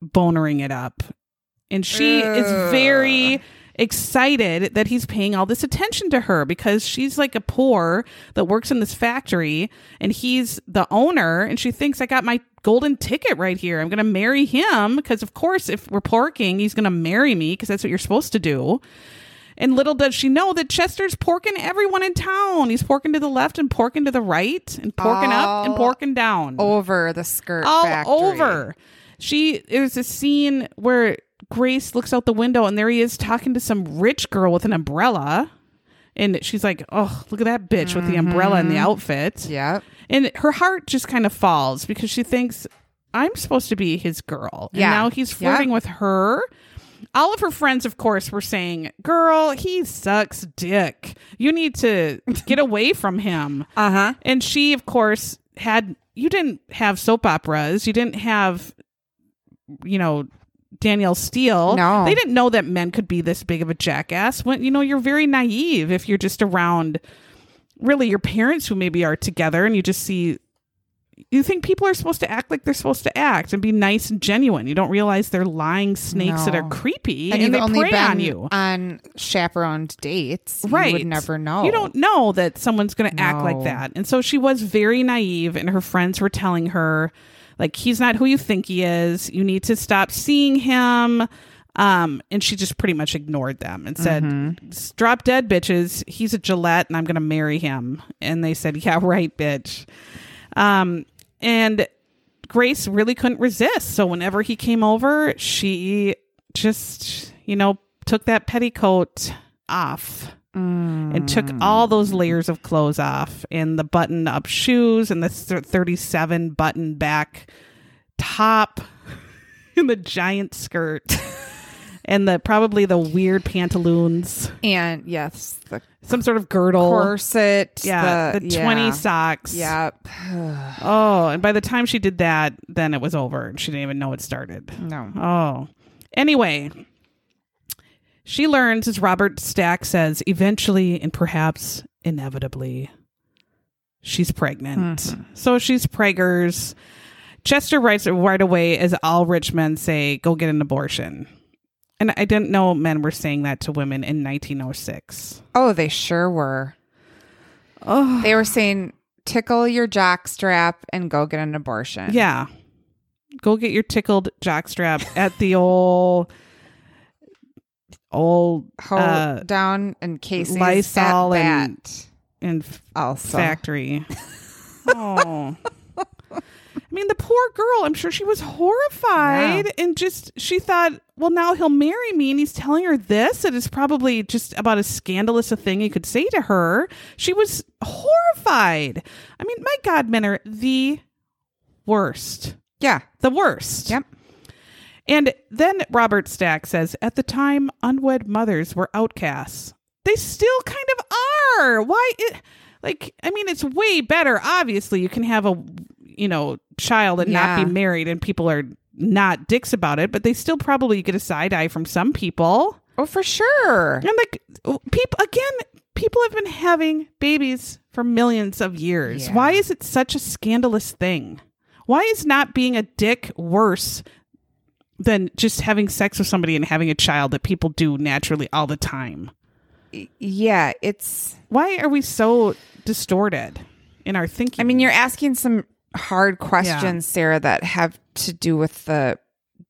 bonering it up. And she is very excited that he's paying all this attention to her because she's like a poor that works in this factory and he's the owner and she thinks I got my golden ticket right here. I'm going to marry him because of course if we're porking, he's going to marry me because that's what you're supposed to do. And little does she know that Chester's porking everyone in town. He's porking to the left and porking to the right and porking up and porking down over the skirt all factory. over. She there's a scene where Grace looks out the window and there he is talking to some rich girl with an umbrella. And she's like, "Oh, look at that bitch with the umbrella and the outfit." Yeah. And her heart just kind of falls because she thinks I'm supposed to be his girl. And Yeah. now he's flirting with her. All of her friends, of course, were saying, Girl, he sucks dick. You need to get away from him. Uh huh. And she, of course, had you didn't have soap operas. You didn't have, you know, Danielle Steel. No. They didn't know that men could be this big of a jackass. When you know, you're very naive if you're just around really your parents who maybe are together and you just see you think people are supposed to act like they're supposed to act and be nice and genuine. You don't realize they're lying snakes that are creepy And, and, they only prey on you. on chaperoned dates. Right. You would never know. You don't know that someone's going to act like that. And so she was very naive, and her friends were telling her, like, he's not who you think he is. You need to stop seeing him. Um, and she just pretty much ignored them and said, Mm-hmm. Drop dead, bitches. He's a Gillette, and I'm going to marry him. And they said, Yeah, right, bitch. Um, and Grace really couldn't resist. So whenever he came over, she just, you know, took that petticoat off and took all mm. those layers of clothes off and the button up shoes and the 37 button back top and the giant skirt and the probably the weird pantaloons And yes, the some sort of girdle corset. yeah the, 20 yeah. socks Yep. oh and by the time she did that then it was over and she didn't even know it started No. Oh. Anyway, she learns, as Robert Stack says, eventually and perhaps inevitably, she's pregnant. Mm-hmm. So she's preggers. Chester writes right away, as all rich men say, go get an abortion. And I didn't know men were saying that to women in 1906. Oh, they sure were. Oh. They were saying, tickle your jock strap and go get an abortion. Yeah. Go get your tickled jockstrap at the old, old Hold uh, down and Casey's Lysol at and- also. factory. oh. I mean, the poor girl, I'm sure she was horrified Yeah. and just, she thought, well, now he'll marry me. And he's telling her this. It is probably just about as scandalous a thing he could say to her. She was horrified. I mean, my God, men are the worst. Yeah. The worst. Yep. And then Robert Stack says, at the time, unwed mothers were outcasts. They still kind of are. Why? It, like, I mean, it's way better. Obviously, you can have a, you know, child and not be married, and people are not dicks about it, but they still probably get a side eye from some people. Oh, for sure. And like, oh, people, again, people have been having babies for millions of years. Yeah. Why is it such a scandalous thing? Why is not being a dick worse than just having sex with somebody and having a child that people do naturally all the time? Yeah, it's. Why are we so distorted in our thinking? I mean, you're asking some hard questions, Sarah, that have to do with the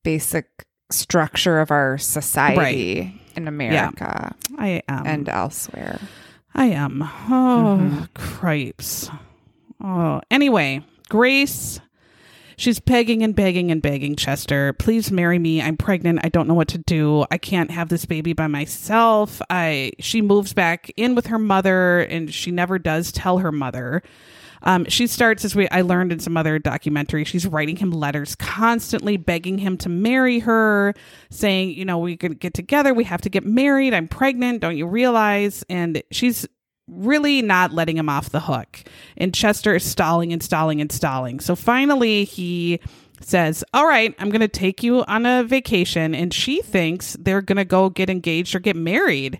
basic structure of our society in America I am. and elsewhere. I am. Oh, mm-hmm. cripes. Oh, anyway, Grace, she's begging and begging and begging Chester, please marry me. I'm pregnant. I don't know what to do. I can't have this baby by myself. I she moves back in with her mother and she never does tell her mother. Um, she starts as we I learned in some other documentary. She's writing him letters, constantly begging him to marry her, saying, you know, we could get together. We have to get married. I'm pregnant. Don't you realize? And she's really not letting him off the hook. And Chester is stalling and stalling and stalling. So finally, he says, All right, I'm going to take you on a vacation. And she thinks they're going to go get engaged or get married.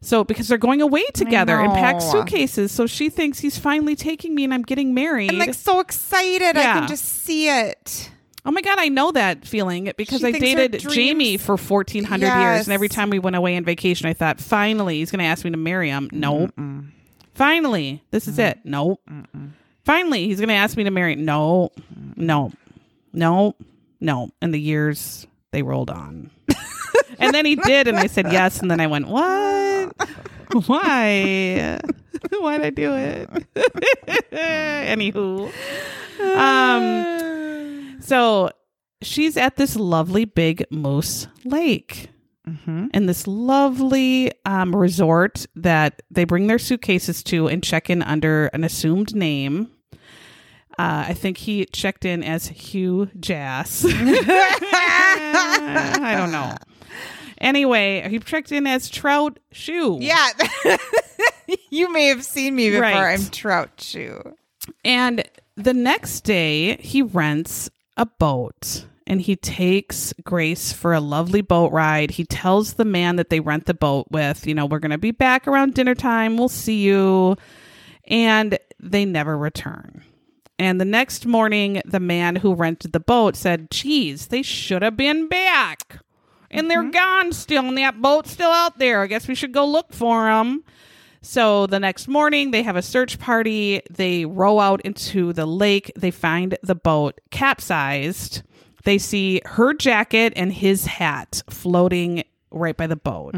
So, because they're going away together and pack suitcases. So she thinks he's finally taking me and I'm getting married. I'm like so excited. I Yeah. can just see it. Oh my god, I know that feeling because She I dated Jamie for fourteen hundred years, and every time we went away on vacation, I thought, finally, he's going to ask me to marry him. Nope. Finally, this is it. Nope. Finally, he's going to ask me to marry. No, no, no, no. And the years they rolled on, and then he did, and I said yes, and then I went, what? Why? Why'd I do it? Anywho, um. So she's at this lovely big moose lake and this lovely um, resort that they bring their suitcases to and check in under an assumed name. Uh, I think he checked in as Hugh Jass. I don't know. Anyway, he checked in as Trout Shue. Yeah. you may have seen me before. Right. I'm Trout Shue. And the next day, he rents a boat and he takes Grace for a lovely boat ride. He tells the man that they rent the boat with, you know, we're going to be back around dinner time. We'll see you. And they never return. And the next morning, the man who rented the boat said, Geez, they should have been back. And they're mm-hmm. gone still, and that boat's still out there. I guess we should go look for them. So the next morning, they have a search party. They row out into the lake. They find the boat capsized. They see her jacket and his hat floating right by the boat.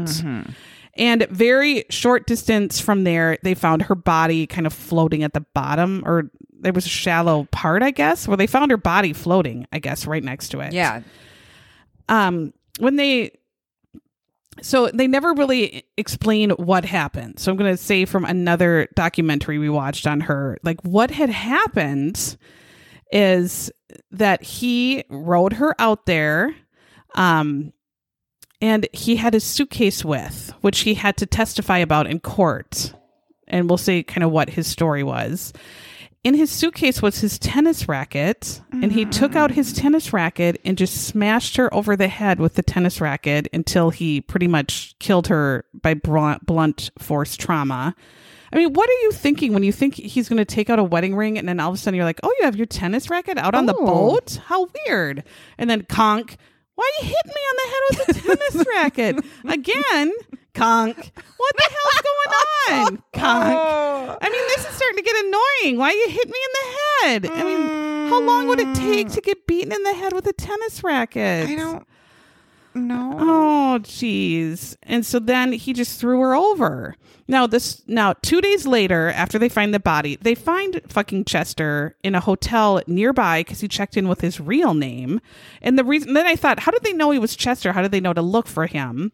And very short distance from there, they found her body kind of floating at the bottom, or there was a shallow part, I guess, where they found her body floating, I guess, right next to it Yeah. um when they so they never really explain what happened. So i'm going to say from another documentary we watched on her like what had happened is that he rode her out there um and he had his suitcase with which he had to testify about in court. And we'll say kind of what his story was in his suitcase was his tennis racket, and he took out his tennis racket and just smashed her over the head with the tennis racket until he pretty much killed her by blunt, blunt force trauma. I mean, what are you thinking when you think he's going to take out a wedding ring and then all of a sudden you're like, oh, you have your tennis racket out on the Oh. boat? How weird. And then conk, why you hitting me on the head with a tennis racket? Again, conk, what the hell's going on? Conk. I mean, this is starting to get annoying. Why you hit me in the head? I mean, how long would it take mm. to get beaten in the head with a tennis racket? I don't. No. Oh, jeez. And so then he just threw her over. Now this now 2 days later after they find the body, they find fucking Chester in a hotel nearby cuz he checked in with his real name. And the reason then I thought, how did they know he was Chester? How did they know to look for him?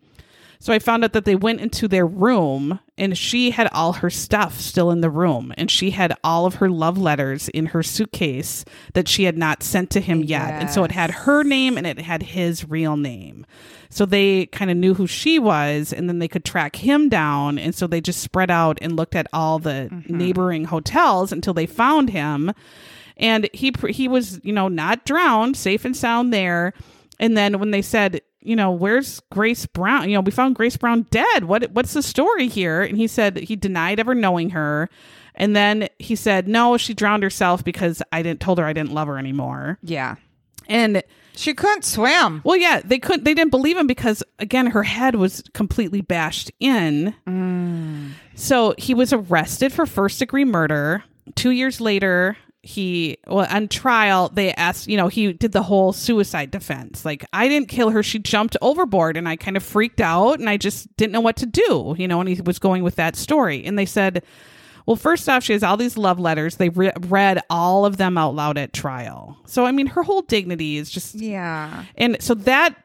So I found out that they went into their room and she had all her stuff still in the room and she had all of her love letters in her suitcase that she had not sent to him yet. And so it had her name and it had his real name. So they kind of knew who she was and then they could track him down and so they just spread out and looked at all the mm-hmm. neighboring hotels until they found him. And he he was, you know, not drowned, safe and sound there. And then when they said, you know, where's Grace Brown? You know, we found Grace Brown dead. What what's the story here? And he said he denied ever knowing her. And then he said, "No, she drowned herself because I didn't told her I didn't love her anymore." Yeah. And She couldn't swim. well, yeah, they couldn't they didn't believe him because again, her head was completely bashed in. Mm. So he was arrested for first degree murder. 2 years later, he well on trial they asked you know he did the whole suicide defense. Like i didn't kill her. She jumped overboard and i kind of freaked out and i just didn't know what to do you know and he was going with that story. And they said well first off she has all these love letters. They re- read all of them out loud at trial. So i mean her whole dignity is just Yeah. and so that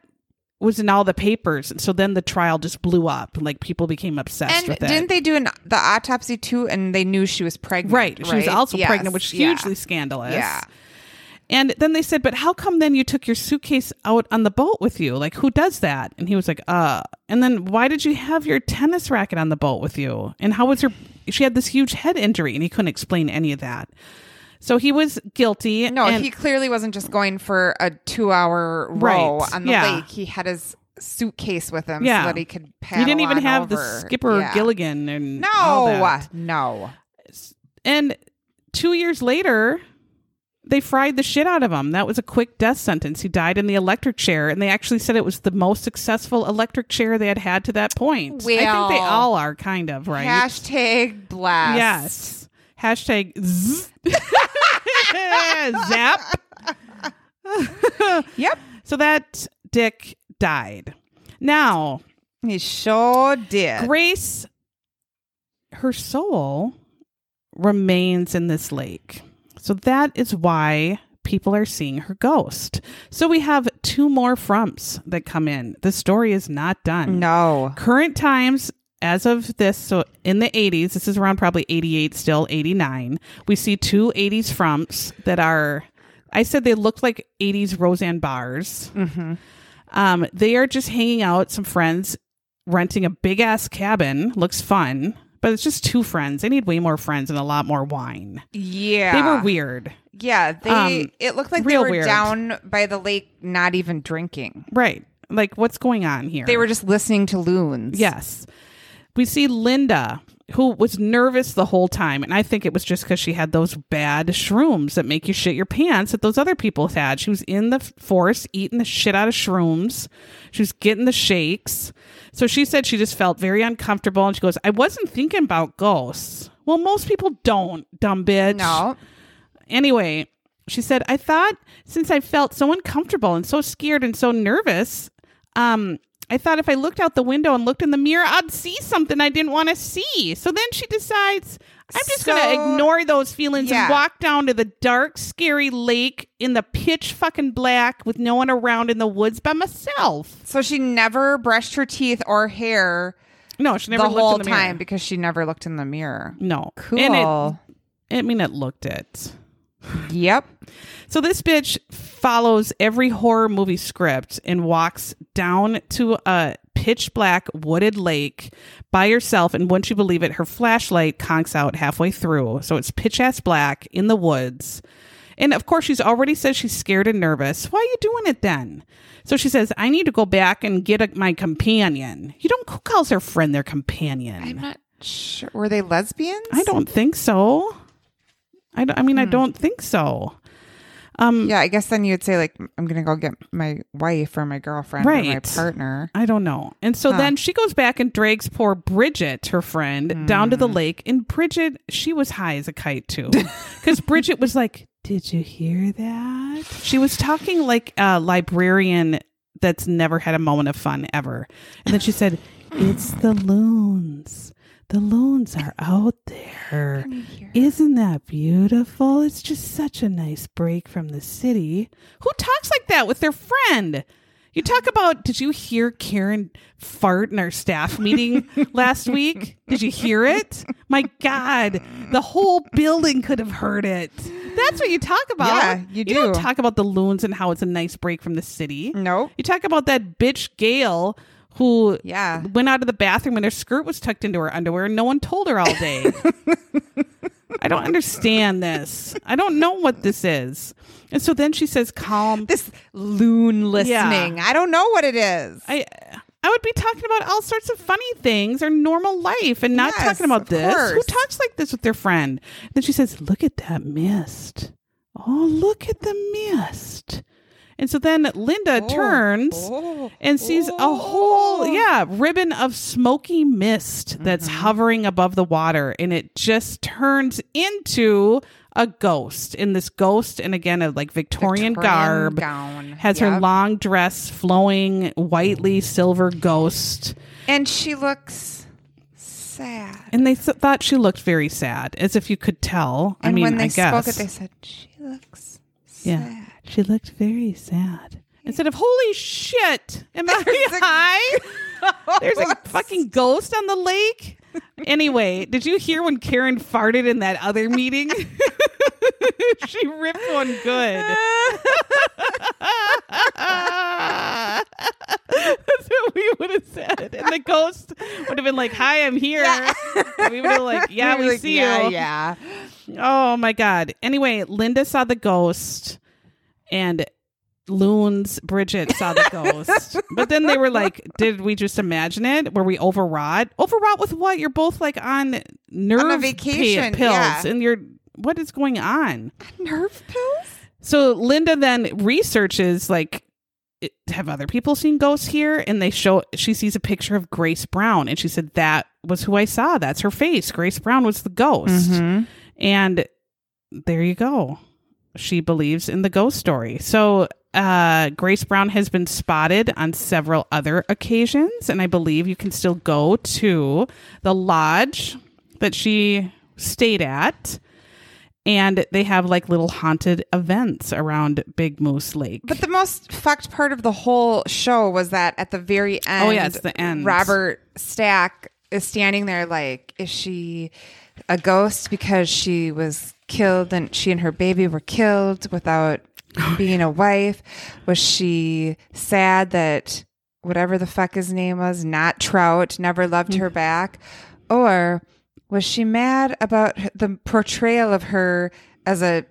was in all the papers and so then the trial just blew up like people became obsessed And with it didn't they do an, the autopsy too? And they knew she was pregnant. Right. She was also Yes. pregnant, which is Yeah. hugely scandalous. Yeah. And then they said, but how come then you took your suitcase out on the boat with you? Like, who does that? And he was like, uh. And then why did you have your tennis racket on the boat with you? And how was her? She had this huge head injury, and he couldn't explain any of that. So he was guilty. No, and- he clearly wasn't just going for a two-hour row Right. on the Yeah. lake. He had his suitcase with him Yeah. so that he could He didn't even have the skipper Yeah. Gilligan and all No, that. no. And two years later, they fried the shit out of him. That was a quick death sentence. He died in the electric chair, and they actually said it was the most successful electric chair they had had to that point. I think they all are, kind of, right? Hashtag blast. Yes. Hashtag zzz. zap. Yep. So that dick died. Now, He sure did. Grace, her soul remains in this lake. So that is why people are seeing her ghost. So we have two more frumps that come in. The story is not done. No. Current times, as of this, so in the 80s, this is around probably 88, still 89, we see two 80s frumps that are, I said they looked like 80s Roseanne Barrs. Um, they are just hanging out, some friends renting a big ass cabin. Looks fun, but it's just two friends. They need way more friends and a lot more wine. Yeah. They were weird. Yeah, they Um, it looked like they were weird. down by the lake not even drinking. Right. Like, what's going on here? They were just listening to loons. Yes. We see Linda, who was nervous the whole time. And I think it was just because she had those bad shrooms that make you shit your pants that those other people had. She was in the forest eating the shit out of shrooms. She was getting the shakes. So she said she just felt very uncomfortable. And she goes, I wasn't thinking about ghosts. Well, most people don't, dumb bitch. No. Anyway, she said, I thought since I felt so uncomfortable and so scared and so nervous, um, I thought if I looked out the window and looked in the mirror, I'd see something I didn't want to see. So then she decides, I'm just going to ignore those feelings Yeah. and walk down to the dark, scary lake in the pitch fucking black with no one around in the woods by myself. So she never brushed her teeth or hair No, she never the looked whole in the mirror. time because she never looked in the mirror. No. Cool. And it, I mean, it looked it. Yep. So this bitch follows every horror movie script and walks down to a pitch black wooded lake by herself. And wouldn't you believe it, her flashlight conks out halfway through. So it's pitch ass black in the woods. And of course, she's already said she's scared and nervous. Why are you doing it then? So she says, I need to go back and get a, my companion. You don't, who calls their friend their companion? I'm not sure. Were they lesbians? I don't think so. I, I mean, I don't think so. Um, Yeah, I guess then you'd say like I'm gonna go get my wife or my girlfriend or my partner. I don't know. And so then she goes back and drags poor Bridget, her friend, down to the Mm. lake. And Bridget, she was high as a kite too. Because Bridget was like, Did you hear that? She was talking like a librarian that's never had a moment of fun ever. And then she said, It's the loons. The loons are out there. Isn't that beautiful? It's just such a nice break from the city. Who talks like that with their friend? You talk about, did you hear Karen fart in our staff meeting last week? Did you hear it? My God, the whole building could have heard it. That's what you talk about. Yeah, you don't do. talk about the loons and how it's a nice break from the city. Nope. You talk about that bitch Gail who Yeah. went out of the bathroom and her skirt was tucked into her underwear and no one told her all day. I don't understand this. I don't know what this is. And so then she says, calm. This loon listening. I don't know what it is. I I would be talking about all sorts of funny things or normal life and not Yes, talking about this. Who talks like this with their friend? Then she says, Look at that mist. Oh, look at the mist. And so then Linda turns oh, and sees a whole, yeah, ribbon of smoky mist that's Mm-hmm. hovering above the water. And it just turns into a ghost. And this ghost, and again, a like Victorian, Victorian garb, gown. has her long dress, flowing, whitely silver ghost. And she looks sad. And they th- thought she looked very sad, as if you could tell. I And mean, when they I guess. spoke it, they said, she looks yeah. She looked very sad. Instead of, holy shit, am I high? There's a fucking ghost on the lake. Anyway, did you hear when Karen farted in that other meeting? she ripped one good. That's what we would have said. And the ghost would have been like, Hi, I'm here. And we would have like, Yeah, we Like, see yeah, you. Yeah. Oh my god. Anyway, Linda saw the ghost and Loons Bridget saw the ghost. but then they were like, did we just imagine it? Were we overwrought? Overwrought with what? You're both like on nerve pa- vacation, pills yeah. and you're what is going on? Nerve pills? So Linda then researches like have other people seen ghosts here and they show she sees a picture of Grace Brown and she said that was who I saw that's her face Grace Brown was the ghost Mm-hmm. and there you go. She believes in the ghost story. So uh, Grace Brown has been spotted on several other occasions, and I believe you can still go to the lodge that she stayed at. And they have like little haunted events around Big Moose Lake. But the most fucked part of the whole show was that at the very end, Oh, yeah, it's the end. Robert Stack is standing there like, is she a ghost because she was killed and she and her baby were killed without being a wife? Was she sad that whatever the fuck his name was, not Trout, never loved her mm. back? Or was she mad about the portrayal of her as a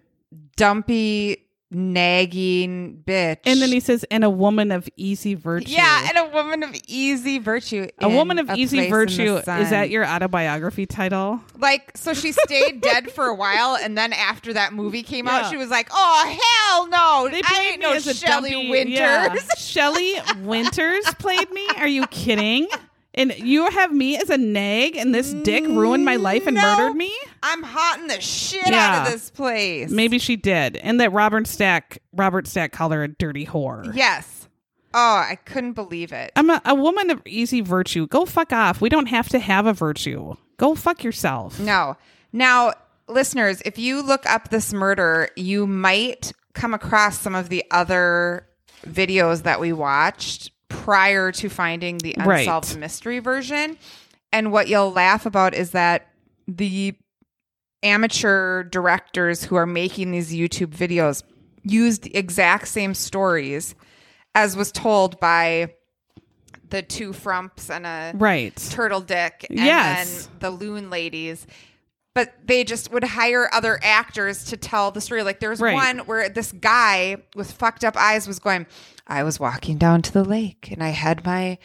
dumpy, nagging bitch? and then he says, and a woman of easy virtue. yeah, and a woman of easy virtue. a woman of A easy Place in the virtue. Is that your autobiography title? like? So she stayed dead for a while, and then after that movie came Yeah. out, she was like, "Oh hell no! They I played ain't me no as a Shelley Winters." yeah. Shelley Winters played me. Are you kidding? And you have me as a nag, and this dick ruined my life and No. murdered me. I'm hotting the shit Yeah. out of this place. Maybe she did, and that Robert Stack, Robert Stack called her a dirty whore. Yes. Oh, I couldn't believe it. I'm a, a woman of easy virtue. Go fuck off. We don't have to have a virtue. Go fuck yourself. No. Now, listeners, if you look up this murder, you might come across some of the other videos that we watched prior to finding the Right. unsolved mystery version. And what you'll laugh about is that the amateur directors who are making these YouTube videos used the exact same stories as was told by the two frumps and a Right. turtle dick and Yes. then the loon ladies but they just would hire other actors to tell the story. Like there's Right. one where this guy with fucked up eyes was going i was walking down to the lake and i had my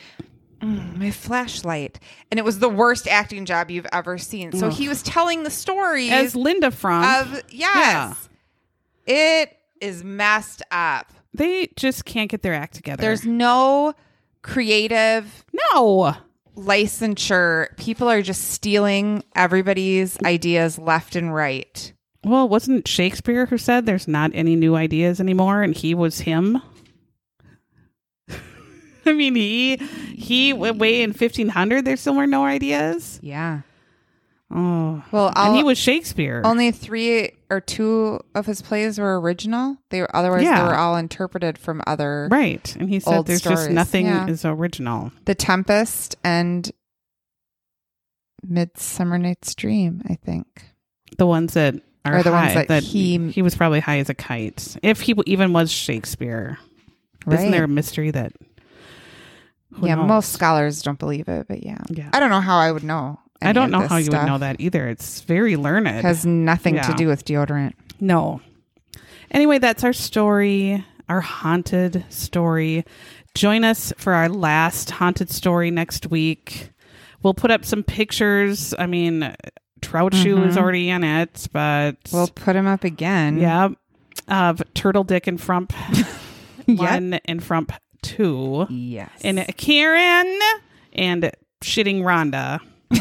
mm, my flashlight. And it was the worst acting job you've ever seen. So he was telling the story As Linda from, of yes. It is messed up. They just can't get their act together. there's no creative no. Licensure, people are just stealing everybody's ideas left and right. Well, wasn't Shakespeare who said there's not any new ideas anymore, and he was him? I mean, he he way in fifteen hundred. There still were no ideas. Yeah. Oh, Well, and I'll, he was Shakespeare. only three or two of his plays were original. They were otherwise Yeah. they were all interpreted from other right, and he said there's just nothing yeah. is original. The Tempest and Midsummer Night's Dream, I think. The ones that are Or the ones high, that he- he was probably high as a kite, if he even was Shakespeare. Isn't there a mystery that? yeah, knows? most scholars don't believe it, but yeah. Yeah. I don't know how I would know. I don't know how you would know that either. It's very learned. Has nothing to do with deodorant. No. Anyway, that's our story, our haunted story. Join us for our last haunted story next week. We'll put up some pictures. I mean, Trout Shue is mm-hmm. already in it, but We'll put him up again. yeah, of Turtle Dick and Frump Yep. one and Frump two, Yes. and Karen and shitting Rhonda.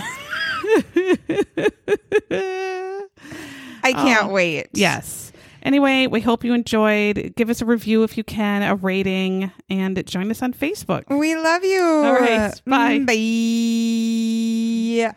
I can't Oh, wait. Yes. Anyway, we hope you enjoyed. Give us a review if you can, a rating, and join us on Facebook. We love you. All right. Bye. Mm, bye.